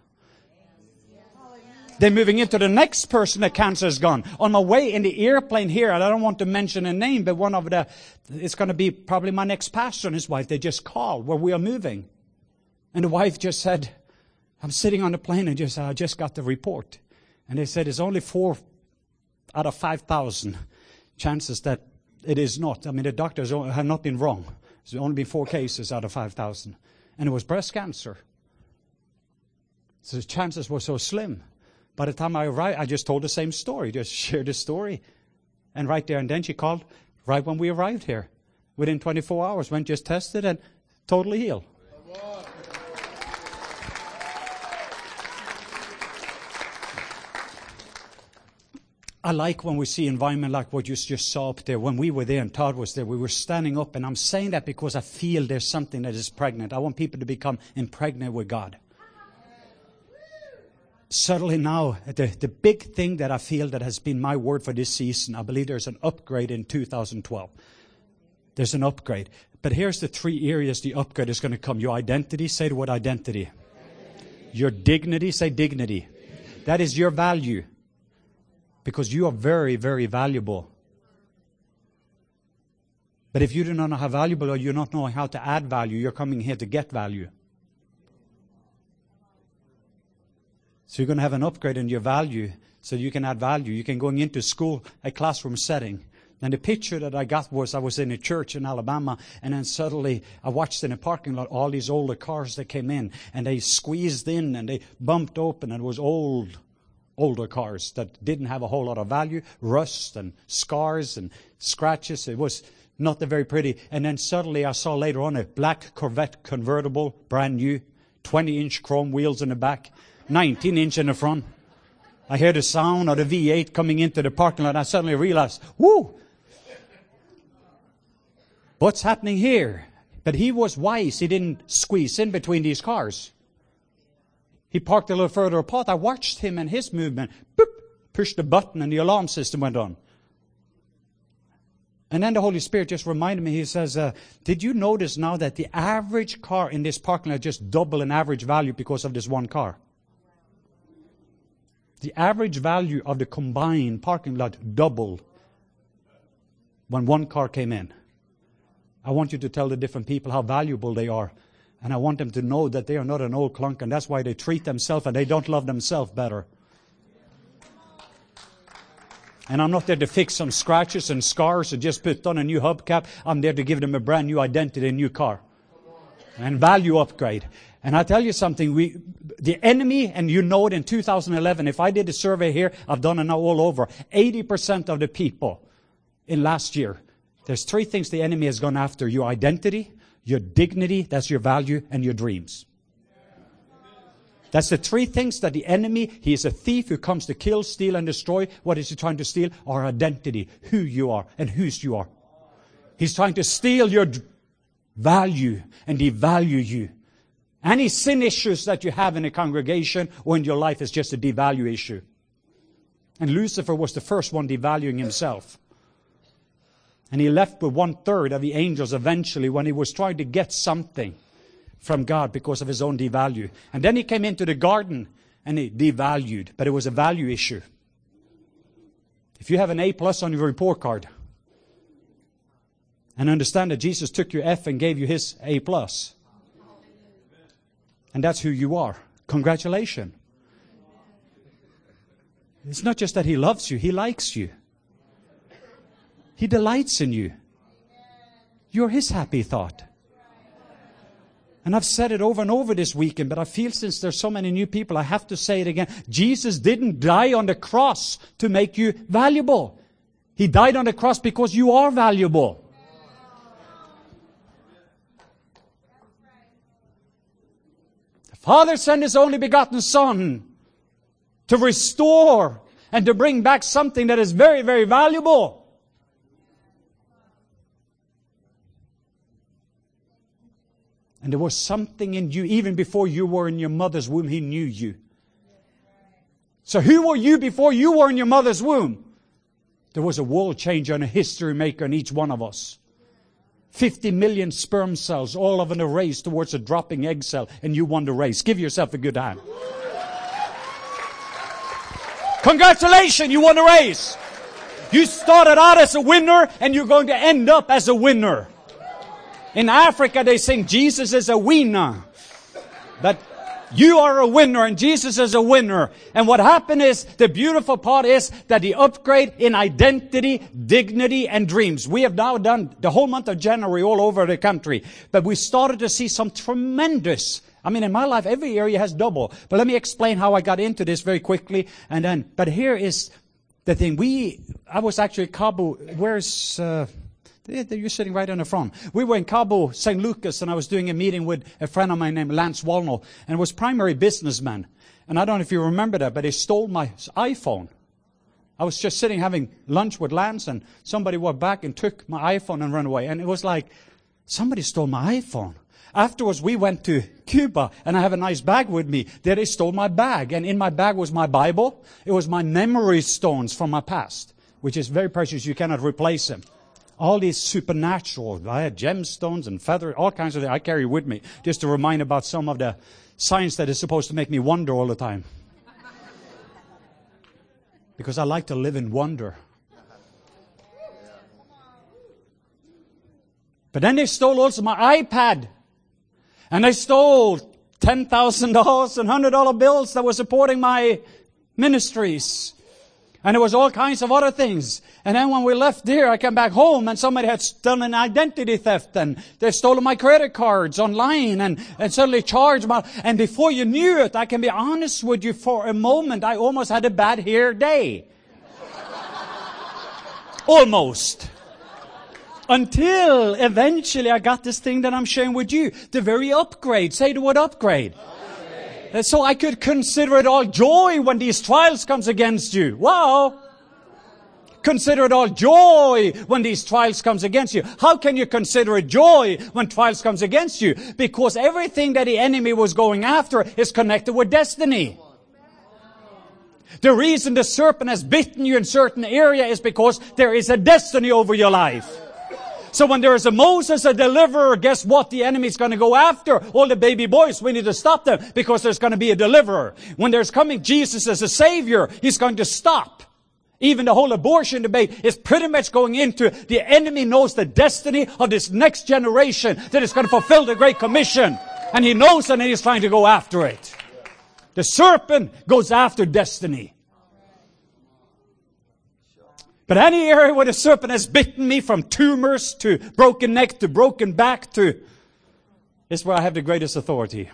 They're moving into the next person that cancer is gone. On my way in the airplane here, and I don't want to mention a name, but one of the, it's going to be probably my next pastor and his wife. They just called where we are moving. And the wife just said, I'm sitting on the plane and just, I just got the report. And they said it's only four out of 5,000 chances that it is not. I mean, the doctors have not been wrong. There's only been four cases out of 5,000. And it was breast cancer. So the chances were so slim. By the time I arrived, I just told the same story, just (laughs) shared the story. And right there and then she called right when we arrived here. Within 24 hours, went just tested and totally healed. I like when we see environment like what you just saw up there. When we were there and Todd was there, we were standing up, and I'm saying that because I feel there's something that is pregnant. I want people to become impregnate with God. Suddenly now, the, the big thing that I feel that has been my word for this season, I believe there's an upgrade in 2012. There's an upgrade. But here's the three areas the upgrade is going to come. Your identity, say the word identity. Your dignity, say dignity. That is your value because you are very, very valuable. But if you do not know how valuable or you're not know how to add value, you're coming here to get value. So you're going to have an upgrade in your value so you can add value. You can go into school, a classroom setting. And the picture that I got was I was in a church in Alabama, and then suddenly I watched in a parking lot all these older cars that came in, and they squeezed in and they bumped open, and it was old older cars that didn't have a whole lot of value, rust and scars and scratches. It was not very pretty. And then suddenly I saw later on a black Corvette convertible, brand new, 20 inch chrome wheels in the back, 19 inch in the front. I heard the sound of the V8 coming into the parking lot. I suddenly realized, whoo, what's happening here? But he was wise. He didn't squeeze in between these cars. He parked a little further apart. I watched him and his movement. Boop, pushed the button and the alarm system went on. And then the Holy Spirit just reminded me, he says, uh, Did you notice now that the average car in this parking lot just double in average value because of this one car? The average value of the combined parking lot doubled when one car came in. I want you to tell the different people how valuable they are and I want them to know that they are not an old clunk, and that's why they treat themselves and they don't love themselves better. And I'm not there to fix some scratches and scars and just put on a new hubcap. I'm there to give them a brand new identity, a new car. And value upgrade. And I tell you something, we, the enemy, and you know it in 2011, if I did a survey here, I've done it now all over, 80% of the people in last year, there's three things the enemy has gone after. Your identity, your dignity, that's your value, and your dreams. That's the three things that the enemy, he is a thief who comes to kill, steal, and destroy. What is he trying to steal? Our identity, who you are, and whose you are. He's trying to steal your value and devalue you. Any sin issues that you have in a congregation or in your life is just a devalue issue. And Lucifer was the first one devaluing himself. And he left with one third of the angels eventually when he was trying to get something from God because of his own devalue. And then he came into the garden and he devalued, but it was a value issue. If you have an A plus on your report card, and understand that Jesus took your F and gave you his A plus, and that's who you are. Congratulations. It's not just that he loves you, he likes you. He delights in you. You're His happy thought. And I've said it over and over this weekend, but I feel since there's so many new people, I have to say it again. Jesus didn't die on the cross to make you valuable. He died on the cross because you are valuable. Father sent His only begotten Son to restore and to bring back something that is very, very valuable. And there was something in you, even before you were in your mother's womb, He knew you. So who were you before you were in your mother's womb? There was a world changer and a history maker in each one of us. 50 million sperm cells, all of in a race towards a dropping egg cell, and you won the race. Give yourself a good hand. Congratulations, you won the race. You started out as a winner, and you're going to end up as a winner. In Africa, they sing Jesus is a winner. But you are a winner and Jesus is a winner. And what happened is, the beautiful part is that the upgrade in identity, dignity, and dreams. We have now done the whole month of January all over the country. But we started to see some tremendous I mean, in my life, every area has double. But let me explain how I got into this very quickly. And then, but here is the thing. We, I was actually Cabo. Where's, uh, you're sitting right in the front. We were in Cabo, San Lucas, and I was doing a meeting with a friend of mine named Lance Wallnau, and was primary businessman. And I don't know if you remember that, but he stole my iPhone. I was just sitting having lunch with Lance, and somebody walked back and took my iPhone and ran away. And it was like, somebody stole my iPhone. Afterwards, we went to Cuba, and I have a nice bag with me. There they stole my bag, and in my bag was my Bible. It was my memory stones from my past, which is very precious. You cannot replace them all these supernatural, I had gemstones and feathers, all kinds of things I carry with me just to remind about some of the science that is supposed to make me wonder all the time. because I like to live in wonder. But then they stole also my iPad. And they stole $10,000 and $100 bills that were supporting my ministries. And there was all kinds of other things. And then when we left there, I came back home and somebody had done an identity theft and they stole my credit cards online and, and suddenly charged my, and before you knew it, I can be honest with you for a moment, I almost had a bad hair day. (laughs) almost. Until eventually I got this thing that I'm sharing with you. The very upgrade. Say the word upgrade. So I could consider it all joy when these trials comes against you. Wow. Consider it all joy when these trials comes against you. How can you consider it joy when trials comes against you? Because everything that the enemy was going after is connected with destiny. The reason the serpent has bitten you in certain area is because there is a destiny over your life. So when there is a Moses, a deliverer, guess what? The enemy is going to go after all the baby boys. We need to stop them because there's going to be a deliverer. When there's coming Jesus as a savior, he's going to stop. Even the whole abortion debate is pretty much going into the enemy knows the destiny of this next generation that is going to fulfill the Great Commission. And he knows it and he's trying to go after it. The serpent goes after destiny. But any area where the serpent has bitten me from tumors to broken neck to broken back to is where I have the greatest authority.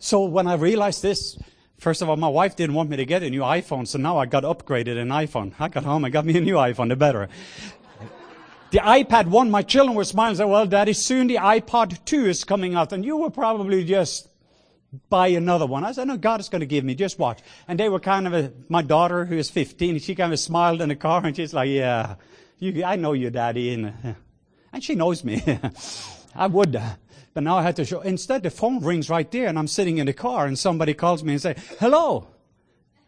So when I realized this, first of all, my wife didn't want me to get a new iPhone, so now I got upgraded an iPhone. I got home and got me a new iPhone, the better. The iPad 1, my children were smiling and said, well, daddy, soon the iPad 2 is coming out, and you will probably just buy another one. I said, no, God is going to give me. Just watch. And they were kind of a, my daughter, who is 15, she kind of smiled in the car and she's like, yeah, you, I know your daddy. And, uh, (laughs) and she knows me. (laughs) I would. Uh, but now I had to show. Instead, the phone rings right there and I'm sitting in the car and somebody calls me and say, hello.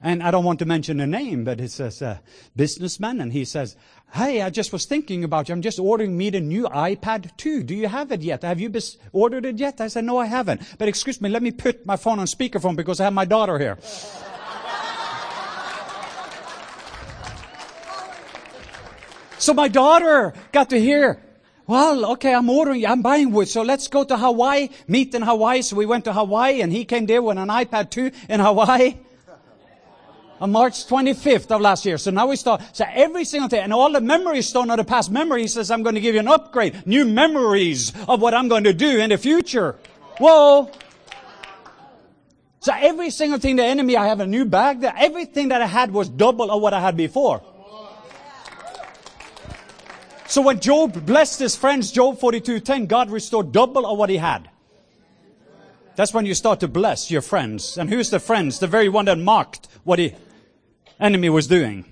And I don't want to mention the name, but it's a businessman and he says, Hey, I just was thinking about you. I'm just ordering me the new iPad 2. Do you have it yet? Have you bis- ordered it yet? I said, no, I haven't. But excuse me, let me put my phone on speakerphone because I have my daughter here. (laughs) so my daughter got to hear, well, okay, I'm ordering, I'm buying wood, so let's go to Hawaii, meet in Hawaii. So we went to Hawaii and he came there with an iPad 2 in Hawaii. On March 25th of last year. So now we start. So every single day, and all the memories stored on the past memory, he says, I'm going to give you an upgrade. New memories of what I'm going to do in the future. Whoa. So every single thing the enemy, I have a new bag. That everything that I had was double of what I had before. So when Job blessed his friends, Job 42:10, God restored double of what he had. That's when you start to bless your friends. And who's the friends? The very one that mocked what the enemy was doing.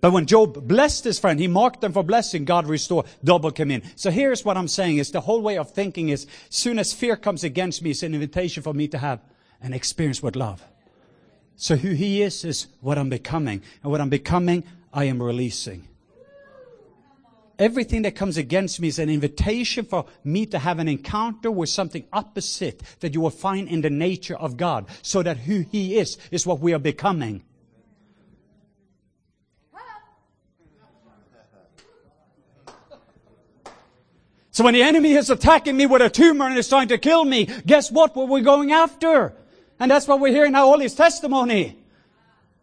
But when Job blessed his friend, he marked them for blessing, God restored, double came in. So here's what I'm saying is the whole way of thinking is, soon as fear comes against me, it's an invitation for me to have an experience with love. So who he is, is what I'm becoming. And what I'm becoming, I am releasing. Everything that comes against me is an invitation for me to have an encounter with something opposite that you will find in the nature of God, so that who He is is what we are becoming. So when the enemy is attacking me with a tumor and is trying to kill me, guess what? What we're going after? And that's what we're hearing now, all his testimony.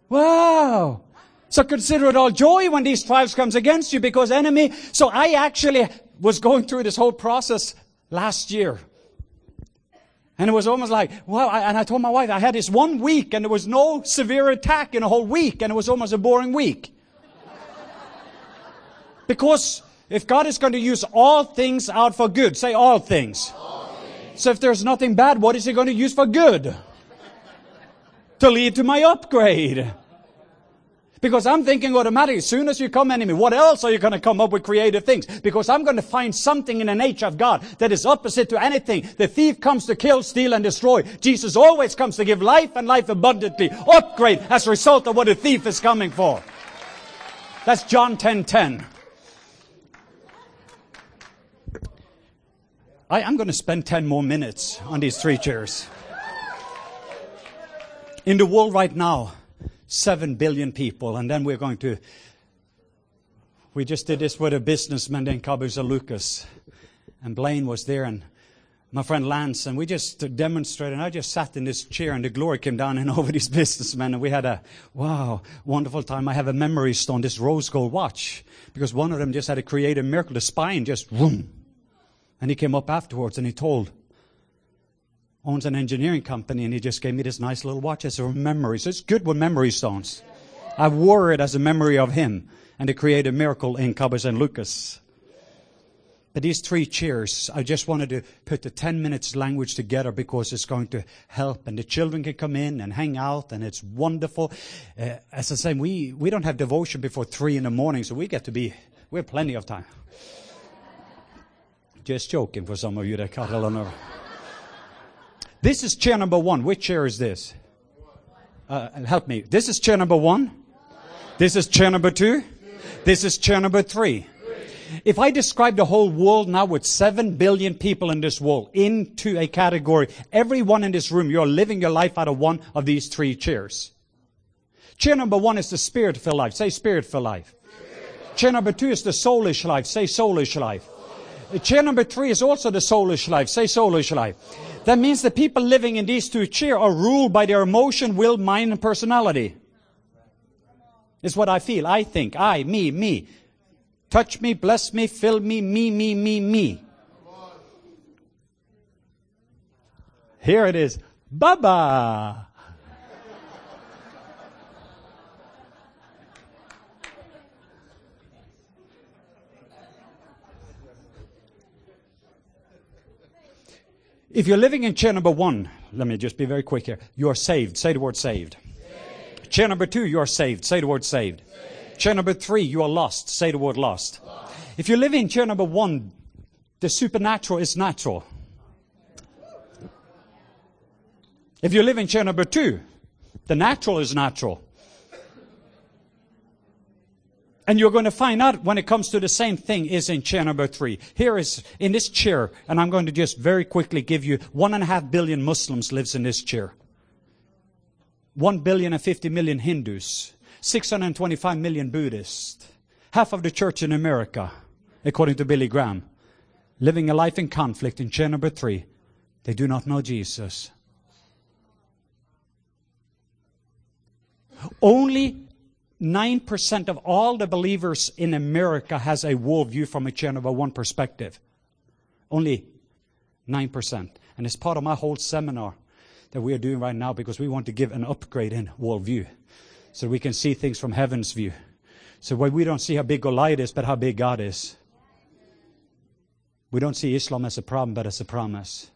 Wow. So consider it all joy when these trials comes against you because enemy. So I actually was going through this whole process last year. And it was almost like, well, and I told my wife, I had this one week and there was no severe attack in a whole week and it was almost a boring week. because if God is going to use all things out for good, say all things. all things. So if there's nothing bad, what is he going to use for good? to lead to my upgrade. Because I'm thinking automatically, as soon as you come enemy, what else are you going to come up with creative things? Because I'm going to find something in the nature of God that is opposite to anything. The thief comes to kill, steal, and destroy. Jesus always comes to give life and life abundantly. Upgrade as a result of what the thief is coming for. That's John 10, 10. I, am going to spend 10 more minutes on these three chairs. In the world right now, 7 billion people, and then we're going to. We just did this with a businessman named Cabo San Lucas, and Blaine was there, and my friend Lance, and we just demonstrated. And I just sat in this chair, and the glory came down and (laughs) over these businessmen, and we had a wow, wonderful time. I have a memory stone, this rose gold watch, because one of them just had to create a miracle. The spine just boom, and he came up afterwards and he told owns an engineering company and he just gave me this nice little watch as a memory. So it's good with memory stones. I wore it as a memory of him and to create a miracle in Cabo San Lucas. But these three chairs, I just wanted to put the 10 minutes language together because it's going to help and the children can come in and hang out and it's wonderful. Uh, as I say, we, we don't have devotion before three in the morning, so we get to be, we have plenty of time. Just joking for some of you that caught on this is chair number one. Which chair is this? Uh, help me. This is chair number one. This is chair number two. This is chair number three. If I describe the whole world now with seven billion people in this world into a category, everyone in this room, you're living your life out of one of these three chairs. Chair number one is the spirit filled life. Say spirit filled life. Chair number two is the soulish life. Say soulish life. Chair number three is also the soulish life. Say soulish life. That means the people living in these two chairs are ruled by their emotion, will, mind, and personality. It's what I feel. I think. I, me, me. Touch me, bless me, fill me, me, me, me, me. Here it is. Baba. If you're living in chair number one, let me just be very quick here. You're saved. Say the word saved. saved. Chair number two, you're saved. Say the word saved. saved. Chair number three, you are lost. Say the word lost. lost. If you're living in chair number one, the supernatural is natural. If you live in chair number two, the natural is natural. And you're going to find out when it comes to the same thing is in chair number three. Here is in this chair, and I'm going to just very quickly give you one and a half billion Muslims lives in this chair. One billion and fifty million Hindus. 625 million Buddhists. Half of the church in America, according to Billy Graham, living a life in conflict in chair number three. They do not know Jesus. Only 9% of all the believers in America has a worldview from a chair number 1 perspective. Only 9%. And it's part of my whole seminar that we are doing right now because we want to give an upgrade in worldview so we can see things from heaven's view. So we don't see how big Goliath is, but how big God is. We don't see Islam as a problem, but as a promise.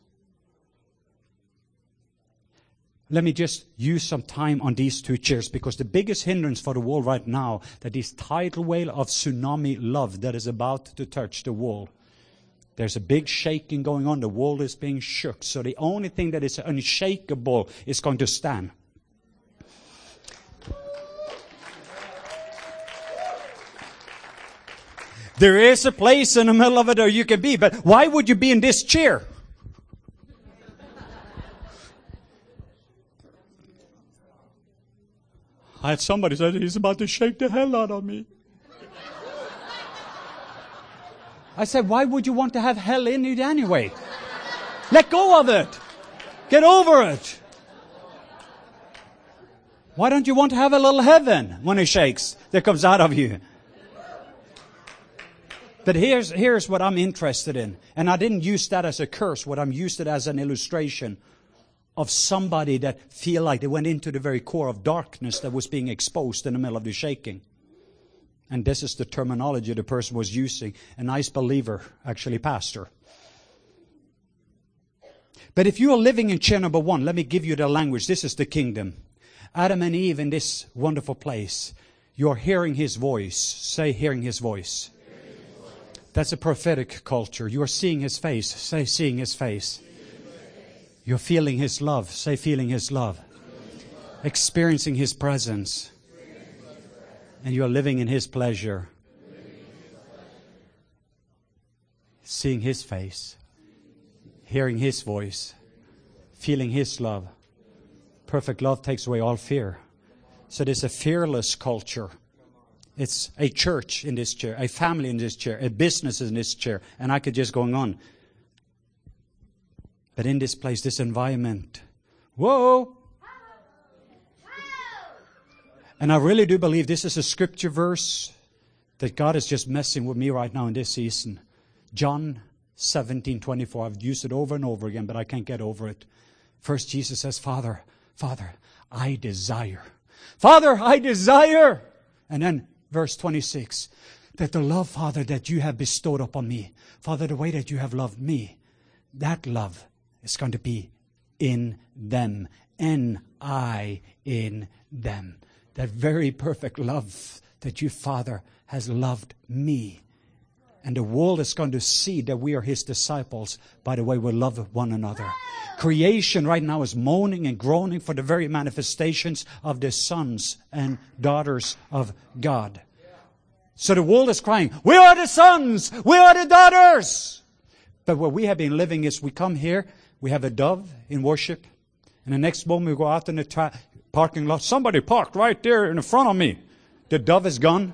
Let me just use some time on these two chairs because the biggest hindrance for the world right now that this tidal wave of tsunami love that is about to touch the wall there's a big shaking going on. The wall is being shook. So the only thing that is unshakable is going to stand. There is a place in the middle of it where you can be, but why would you be in this chair? I had somebody said he's about to shake the hell out of me. I said, why would you want to have hell in it anyway? Let go of it. Get over it. Why don't you want to have a little heaven when it shakes that comes out of you? But here's, here's what I'm interested in. And I didn't use that as a curse. What I'm used it as an illustration of somebody that feel like they went into the very core of darkness that was being exposed in the middle of the shaking. And this is the terminology the person was using. A nice believer, actually pastor. But if you are living in chair number one, let me give you the language. This is the kingdom. Adam and Eve in this wonderful place. You're hearing his voice. Say, hearing his voice. That's a prophetic culture. You are seeing his face. Say, seeing his face. You're feeling his love. Say, feeling his love. Experiencing his presence. And you're living in his pleasure. Seeing his face. Hearing his voice. Feeling his love. Perfect love takes away all fear. So there's a fearless culture. It's a church in this chair, a family in this chair, a business in this chair, and I could just go on. But in this place, this environment, whoa! And I really do believe this is a scripture verse that God is just messing with me right now in this season. John 17, 24. I've used it over and over again, but I can't get over it. First, Jesus says, Father, Father, I desire. Father, I desire. And then verse 26 that the love, Father, that you have bestowed upon me, Father, the way that you have loved me, that love is going to be in them, and I in them. That very perfect love that you, Father, has loved me. And the world is going to see that we are His disciples by the way we love one another. Creation right now is moaning and groaning for the very manifestations of the sons and daughters of God. So the world is crying, we are the sons, we are the daughters. But what we have been living is we come here, we have a dove in worship, and the next moment we go out in the tra- parking lot. Somebody parked right there in front of me. The dove is gone.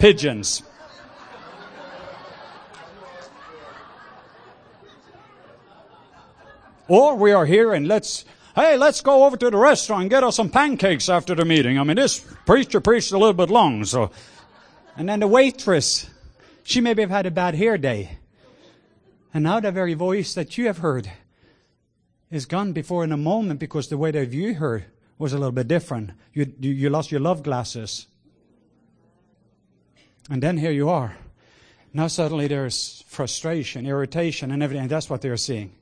Pigeons. Or we are here and let's, hey, let's go over to the restaurant and get us some pancakes after the meeting. I mean, this preacher preached a little bit long, so. And then the waitress, she maybe have had a bad hair day. And now the very voice that you have heard is gone before in a moment because the way they view her was a little bit different. You, you, you lost your love glasses. And then here you are. Now suddenly there's frustration, irritation, and everything. That's what they're seeing.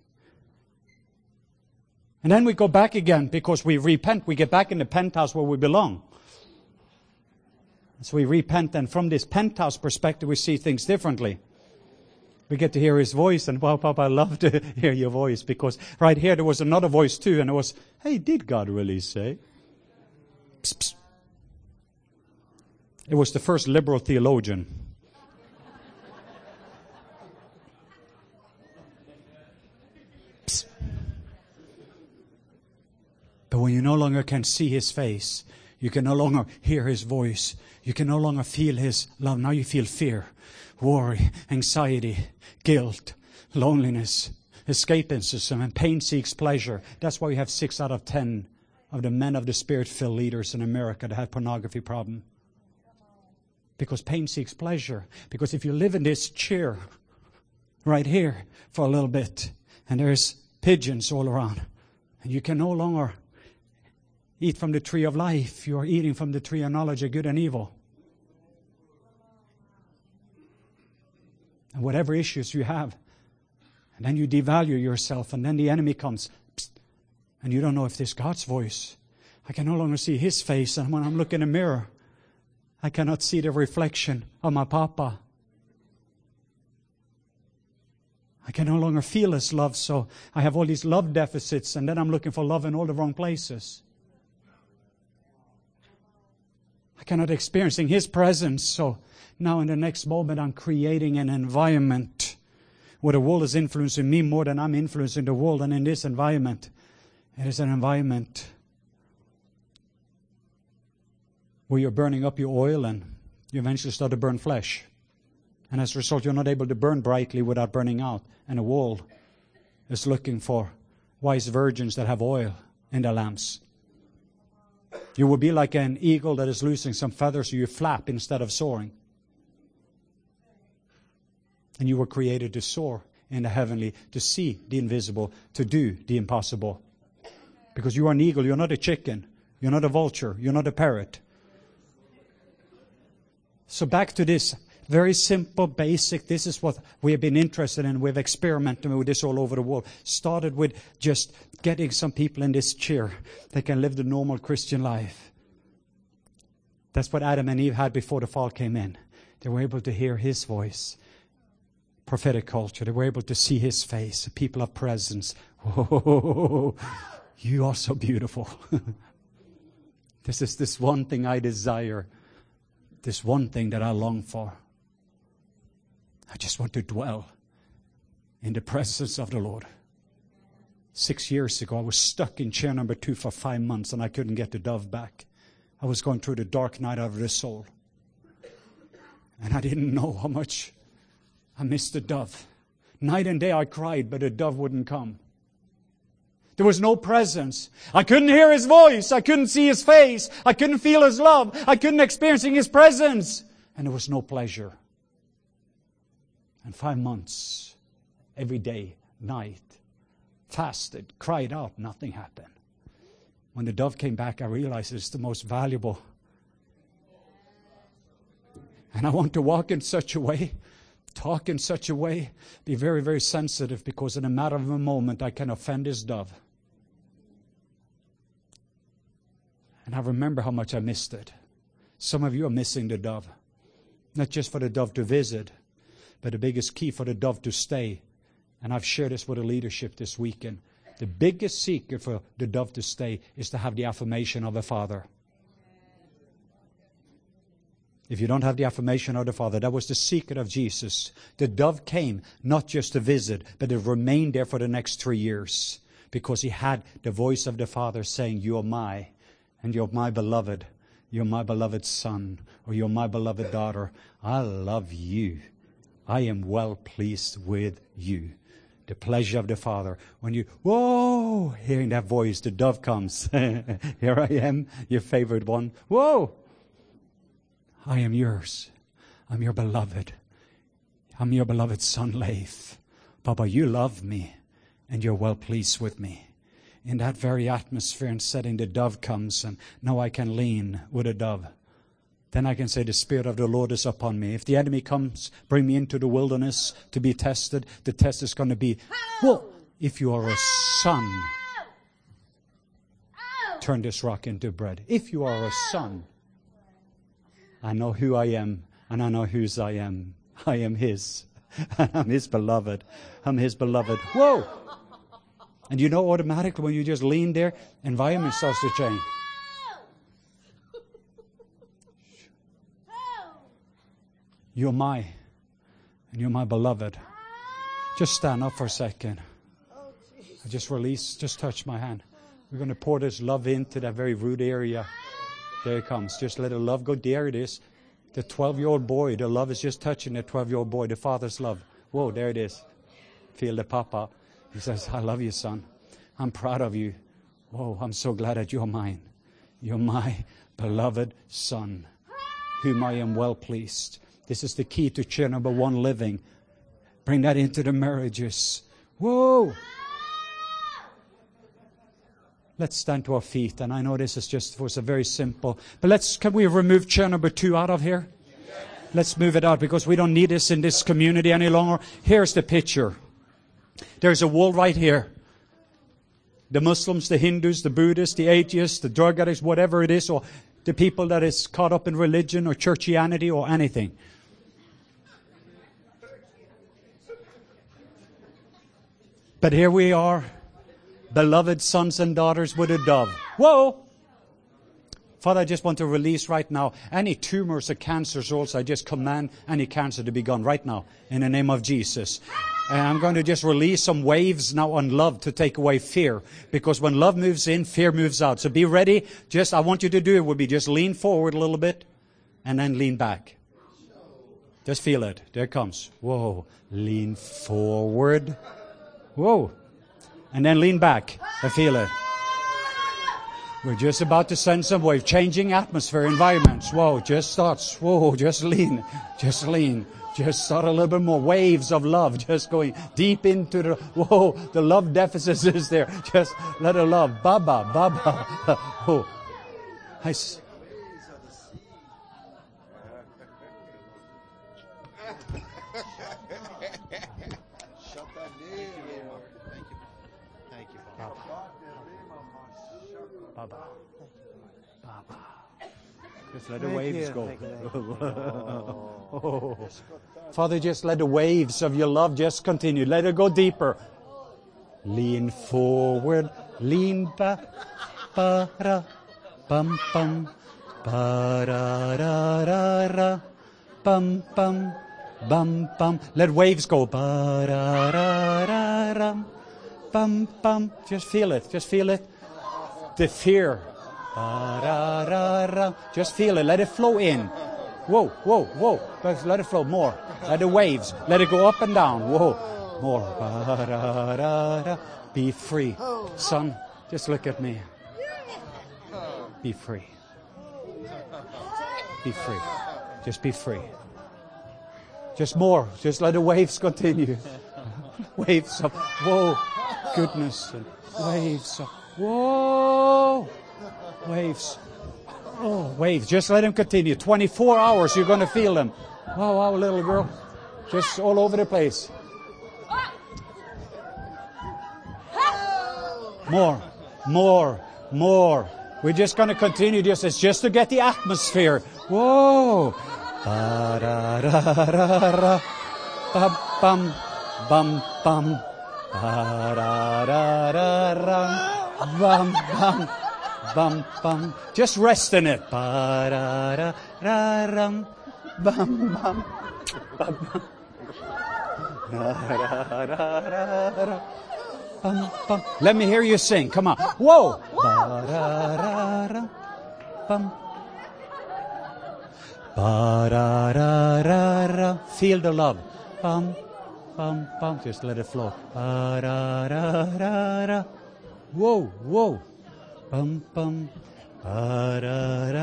And then we go back again because we repent. We get back in the penthouse where we belong. So we repent, and from this penthouse perspective, we see things differently. We get to hear his voice, and wow, Papa, I love to (laughs) hear your voice because right here there was another voice too, and it was, hey, did God really say? Psst, psst. It was the first liberal theologian. But when you no longer can see his face, you can no longer hear his voice, you can no longer feel his love. Now you feel fear, worry, anxiety, guilt, loneliness, escapism, and pain seeks pleasure. That's why we have six out of ten of the men of the spirit filled leaders in America that have pornography problem. Because pain seeks pleasure. Because if you live in this chair right here for a little bit and there's pigeons all around and you can no longer eat from the tree of life, you are eating from the tree of knowledge of good and evil. And whatever issues you have, and then you devalue yourself, and then the enemy comes, and you don't know if this God's voice. I can no longer see his face, and when I'm looking in the mirror, I cannot see the reflection of my papa. I can no longer feel his love, so I have all these love deficits, and then I'm looking for love in all the wrong places. I cannot experiencing his presence, so now in the next moment I'm creating an environment where the world is influencing me more than I'm influencing the world, and in this environment, it is an environment where you're burning up your oil and you eventually start to burn flesh. And as a result, you're not able to burn brightly without burning out. And the world is looking for wise virgins that have oil in their lamps. You will be like an eagle that is losing some feathers, so you flap instead of soaring. And you were created to soar in the heavenly, to see the invisible, to do the impossible. Because you are an eagle, you're not a chicken, you're not a vulture, you're not a parrot. So back to this very simple, basic. This is what we have been interested in. We've experimented with this all over the world. Started with just getting some people in this chair that can live the normal Christian life. That's what Adam and Eve had before the fall came in. They were able to hear his voice. Prophetic culture. They were able to see his face. People of presence. Oh, (laughs) you are so beautiful. (laughs) this is this one thing I desire this one thing that I long for. I just want to dwell in the presence of the Lord. Six years ago, I was stuck in chair number two for five months and I couldn't get the dove back. I was going through the dark night of the soul. And I didn't know how much I missed the dove. Night and day I cried, but the dove wouldn't come. There was no presence. I couldn't hear his voice. I couldn't see his face. I couldn't feel his love. I couldn't experience his presence. And there was no pleasure. And five months, every day, night, fasted, cried out, nothing happened. When the dove came back, I realized it's the most valuable. And I want to walk in such a way talk in such a way, be very, very sensitive because in a matter of a moment I can offend his dove. And I remember how much I missed it. Some of you are missing the dove. Not just for the dove to visit, but the biggest key for the dove to stay. And I've shared this with the leadership this weekend. The biggest secret for the dove to stay is to have the affirmation of a father. If you don't have the affirmation of the Father, that was the secret of Jesus. The dove came not just to visit, but it remained there for the next three years because he had the voice of the Father saying, You are my and you're my beloved. You're my beloved son, or you're my beloved daughter. I love you. I am well pleased with you. The pleasure of the Father. When you, whoa, hearing that voice, the dove comes. (laughs) Here I am, your favorite one. Whoa! I am yours. I'm your beloved. I'm your beloved son, Leif. Papa, you love me, and you're well pleased with me in that very atmosphere and setting, the dove comes, and now I can lean with a dove. Then I can say, The Spirit of the Lord is upon me. If the enemy comes, bring me into the wilderness to be tested, the test is going to be, well, if you are a son, turn this rock into bread. If you are a son, I know who I am, and I know whose I am. I am His. (laughs) I'm His beloved. I'm His beloved. Whoa! And you know automatically when you just lean there, environment starts to change. You're my, and you're my beloved. Just stand up for a second. I just release, just touch my hand. We're going to pour this love into that very root area. There it comes. Just let the love go. There it is. The 12 year old boy, the love is just touching the 12 year old boy, the father's love. Whoa, there it is. Feel the papa. He says, I love you, son. I'm proud of you. Whoa, I'm so glad that you're mine. You're my beloved Son, whom I am well pleased. This is the key to chair number one living. Bring that into the marriages. Whoa! Let's stand to our feet. And I know this is just was a very simple, but let's can we remove chair number two out of here? Let's move it out because we don't need this in this community any longer. Here's the picture. There's a wall right here. The Muslims, the Hindus, the Buddhists, the atheists, the drug addicts, whatever it is, or the people that is caught up in religion or churchianity or anything. But here we are, beloved sons and daughters with a dove. Whoa! Father, I just want to release right now any tumors or cancers also. I just command any cancer to be gone right now in the name of Jesus. And I'm going to just release some waves now on love to take away fear. Because when love moves in, fear moves out. So be ready. Just, I want you to do it would be just lean forward a little bit and then lean back. Just feel it. There it comes. Whoa. Lean forward. Whoa. And then lean back. I feel it. We're just about to send some wave, changing atmosphere, environments. Whoa, just starts. Whoa, just lean, just lean, just start a little bit more. Waves of love, just going deep into the, whoa, the love deficit is there. Just let it love. Baba, Baba. Oh, I, Just let the waves go. (laughs) Oh. oh. Father, just let the waves of your love just continue. Let it go deeper. Lean forward, lean back. Ba-ra, bum, bum. Ba-ra-ra-ra-ra. Bum, bum. Bum, bum. Let waves go. Ba-ra-ra-ra-ra. Bum, bum. Just feel it. Just feel it the fear. Just feel it. Let it flow in. Whoa, whoa, whoa. Let it flow more. Let the waves. Let it go up and down. Whoa. More. Be free. Son, just look at me. Be free. Be free. Just be free. Just more. Just let the waves continue. (laughs) waves of, whoa, goodness. And waves of, Whoa! Waves. Oh, waves. Just let them continue. 24 hours, you're going to feel them. Wow, wow, little girl. Just all over the place. More, more, more. We're just going to continue this. It's just to get the atmosphere. Whoa. Ba-da-da-da-da. Bum, bum, bum, bum. Ba-da-da-da-da bum, bum, bum, bum. Just rest in it. Ba-da-da-da-rum, bum, bum, bum, bum. Da-da-da-da-da. Bum, bum. Let me hear you sing. Come on. Whoa. Ba-da-da-da. Bum. Ba-da-da-da-da. Feel the love. Bum, bum, bum. Just let it flow. Ba-da-da-da-da. Whoa, whoa. Bum, bum. Ba-da-da-da-da.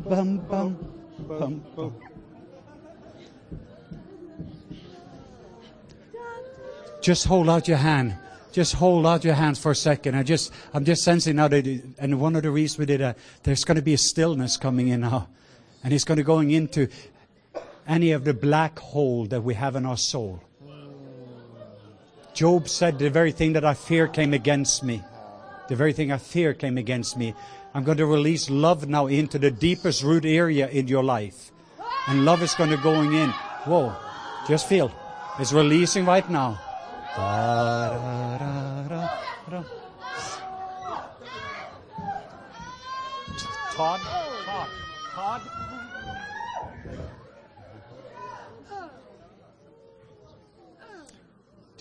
Bum, bum. Bum, bum. Just hold out your hand. Just hold out your hands for a second. I just, I'm just sensing now that, and one of the reasons we did that, there's going to be a stillness coming in now. And it's going to going into any of the black hole that we have in our soul. Job said, The very thing that I fear came against me. The very thing I fear came against me. I'm going to release love now into the deepest root area in your life. And love is going to going in. Whoa. Just feel. It's releasing right now. Todd? Todd? Todd?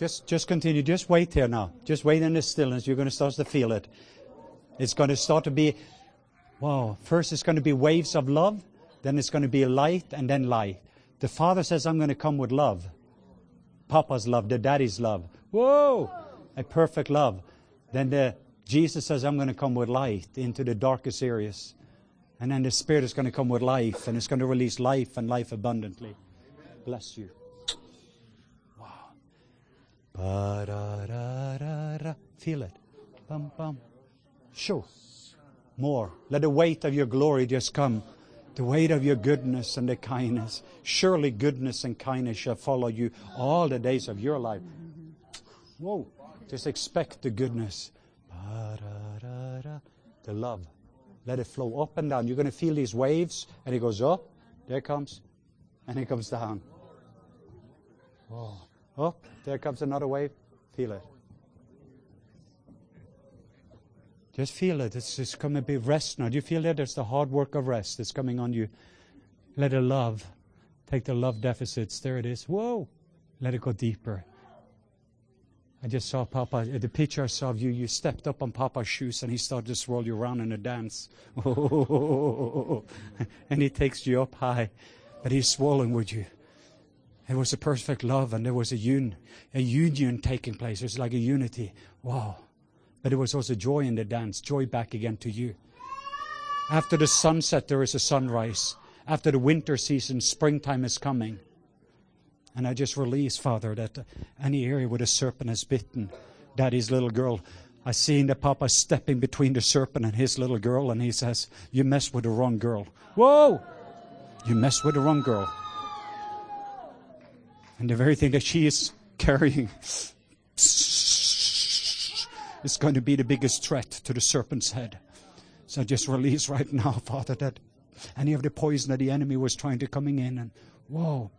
Just, just continue. Just wait here now. Just wait in the stillness. You're going to start to feel it. It's going to start to be, wow. First, it's going to be waves of love. Then it's going to be light and then light. The Father says, I'm going to come with love. Papa's love, the daddy's love. Whoa! A perfect love. Then the, Jesus says, I'm going to come with light into the darkest areas. And then the Spirit is going to come with life, and it's going to release life and life abundantly. Bless you. Wow. Ba-da-da-da-da. Feel it. Bum, bum. More. Let the weight of your glory just come. The weight of your goodness and the kindness. Surely goodness and kindness shall follow you all the days of your life. Whoa. Just expect the goodness. Ba-da-da-da. The love. Let it flow up and down. You're going to feel these waves, and it goes up. There it comes. And it comes down. Whoa. Up. There comes another wave. Feel it. Just feel it. It's just going to be rest now. Do you feel it? There's the hard work of rest that's coming on you. Let it love. Take the love deficits. There it is. Whoa. Let it go deeper. I just saw Papa, uh, the picture I saw of you, you stepped up on Papa's shoes and he started to swirl you around in a dance. (laughs) and he takes you up high, but he's swollen with you. It was a perfect love and there was a, un, a union taking place. It was like a unity. Wow. But there was also joy in the dance, joy back again to you. After the sunset, there is a sunrise. After the winter season, springtime is coming. And I just release, Father, that any area where the serpent has bitten, Daddy's little girl, I seen the Papa stepping between the serpent and his little girl, and he says, You mess with the wrong girl. Whoa! You mess with the wrong girl. And the very thing that she is carrying is going to be the biggest threat to the serpent's head. So just release right now, (laughs) Father, that any of the poison that the enemy was trying to coming in and whoa.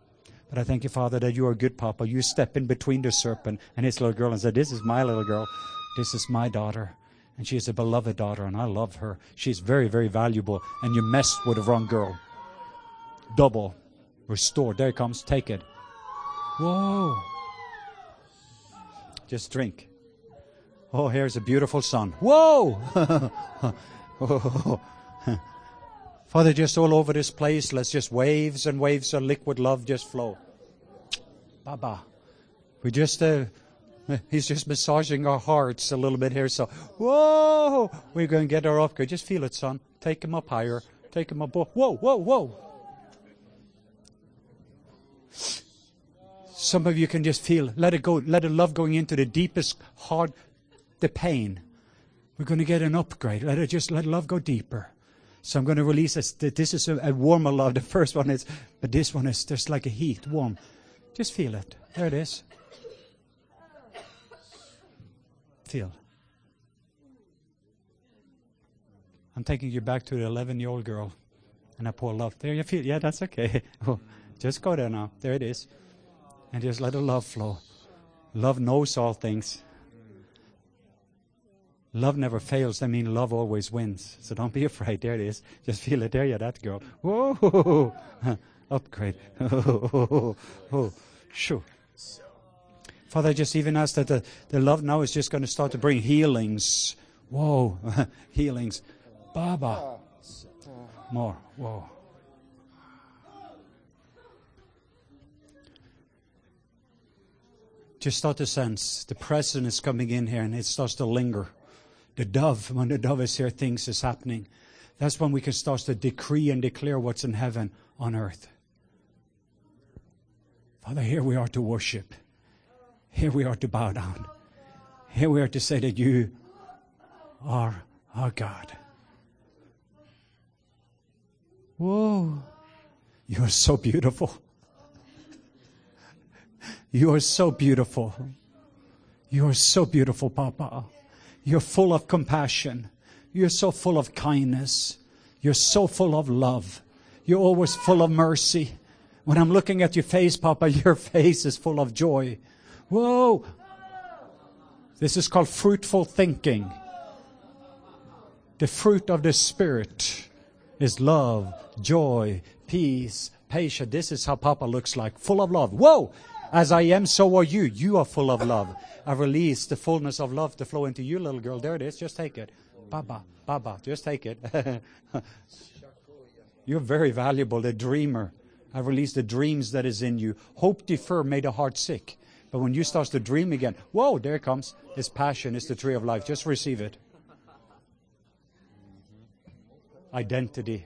But I thank you, Father, that you are good Papa. You step in between the serpent and his little girl and said, This is my little girl. This is my daughter. And she is a beloved daughter, and I love her. She's very, very valuable. And you messed with the wrong girl. Double. Restore. There it comes. Take it. Whoa. Just drink. Oh, here's a beautiful sun. Whoa! (laughs) Father, just all over this place, let's just waves and waves of liquid love just flow. Baba. We just, uh, he's just massaging our hearts a little bit here. So, whoa! We're going to get our upgrade. Just feel it, son. Take him up higher. Take him up. Whoa, whoa, whoa. Some of you can just feel, let it go, let the love going into the deepest heart, the pain. We're going to get an upgrade. Let it just, let love go deeper. So I'm going to release this. This is a, warmer love. (laughs) The first one is, but this one is just like a heat, warm. Just feel it. There it is. Feel. I'm taking you back to the 11 year old girl. And I pour love. There you feel. Yeah, that's okay. (laughs) just go there now. There it is. And just let the love flow. Love knows all things. Love never fails. I mean, love always wins. So don't be afraid. There it is. Just feel it. There, yeah, that girl. Whoa! (laughs) Upgrade. (laughs) Oh, sure. Father, I just even ask that the, the love now is just going to start to bring healings. Whoa, (laughs) healings. Baba. More. Whoa. Just start to sense the presence is coming in here and it starts to linger the dove, when the dove is here, things is happening. That's when we can start to decree and declare what's in heaven on earth. Father, here we are to worship. Here we are to bow down. Here we are to say that you are our God. Whoa. You are so beautiful. You are so beautiful. You are so beautiful, Papa. You're full of compassion. You're so full of kindness. You're so full of love. You're always full of mercy. When I'm looking at your face, Papa, (laughs) your face is full of joy. Whoa! This is called fruitful thinking. The fruit of the Spirit is love, joy, peace, patience. This is how Papa looks like, full of love. Whoa! As I am, so are you. You are full of love. I release the fullness of love to flow into you, little girl. There it is. Just take it. Baba, Baba, just take it. (laughs) You're very valuable, the dreamer. I release the dreams that is in you. Hope defer made the heart sick. But when you start to dream again, whoa, there it comes. It's passion. It's the tree of life. Just receive it. Identity.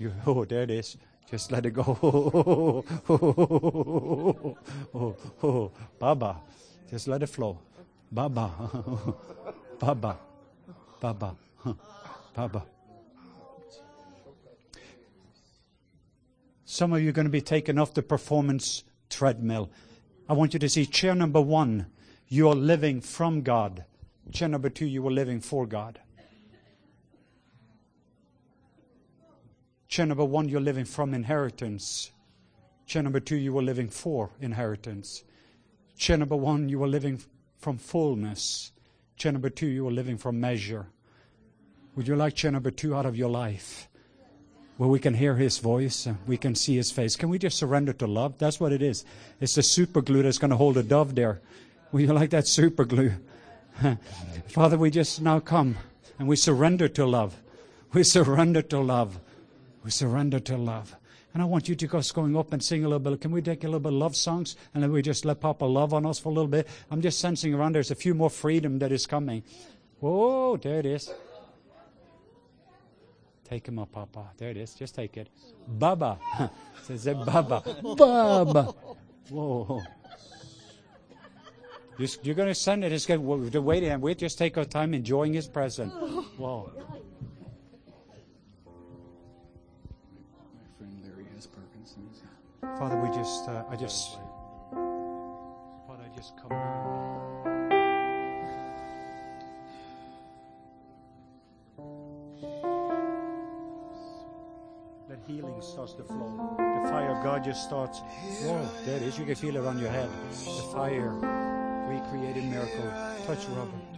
You, (laughs) oh, there it is. Just let it go. (laughs) Baba. Just let it flow. Baba. (laughs) Baba. Baba. (laughs) Baba. Some of you are going to be taken off the performance treadmill. I want you to see chair number one, you are living from God. Chair number two, you are living for God. Chair number one, you're living from inheritance. Chair number two, you are living for inheritance. Chair number one, you are living from fullness. Chair number two, you are living from measure. Would you like chair number two out of your life? Where we can hear his voice, we can see his face. Can we just surrender to love? That's what it is. It's the super glue that's going to hold a dove there. Would you like that super glue? (laughs) Father, we just now come and we surrender to love. We surrender to love. We surrender to love. And I want you to just going up and sing a little bit. Can we take a little bit of love songs? And then we just let Papa love on us for a little bit. I'm just sensing around there's a few more freedom that is coming. Whoa, there it is. Take him up, Papa. There it is. Just take it. Baba. (laughs) Says it, Baba. Baba. Whoa. You're going to send it. It's going to wait and wait. Just take our time enjoying his presence. Whoa. Father, we just, uh, I just, Father, I just come. That healing starts to flow. The fire of God just starts. Whoa, there it is. You can feel it on your head. The fire, recreated miracle. Touch Robert.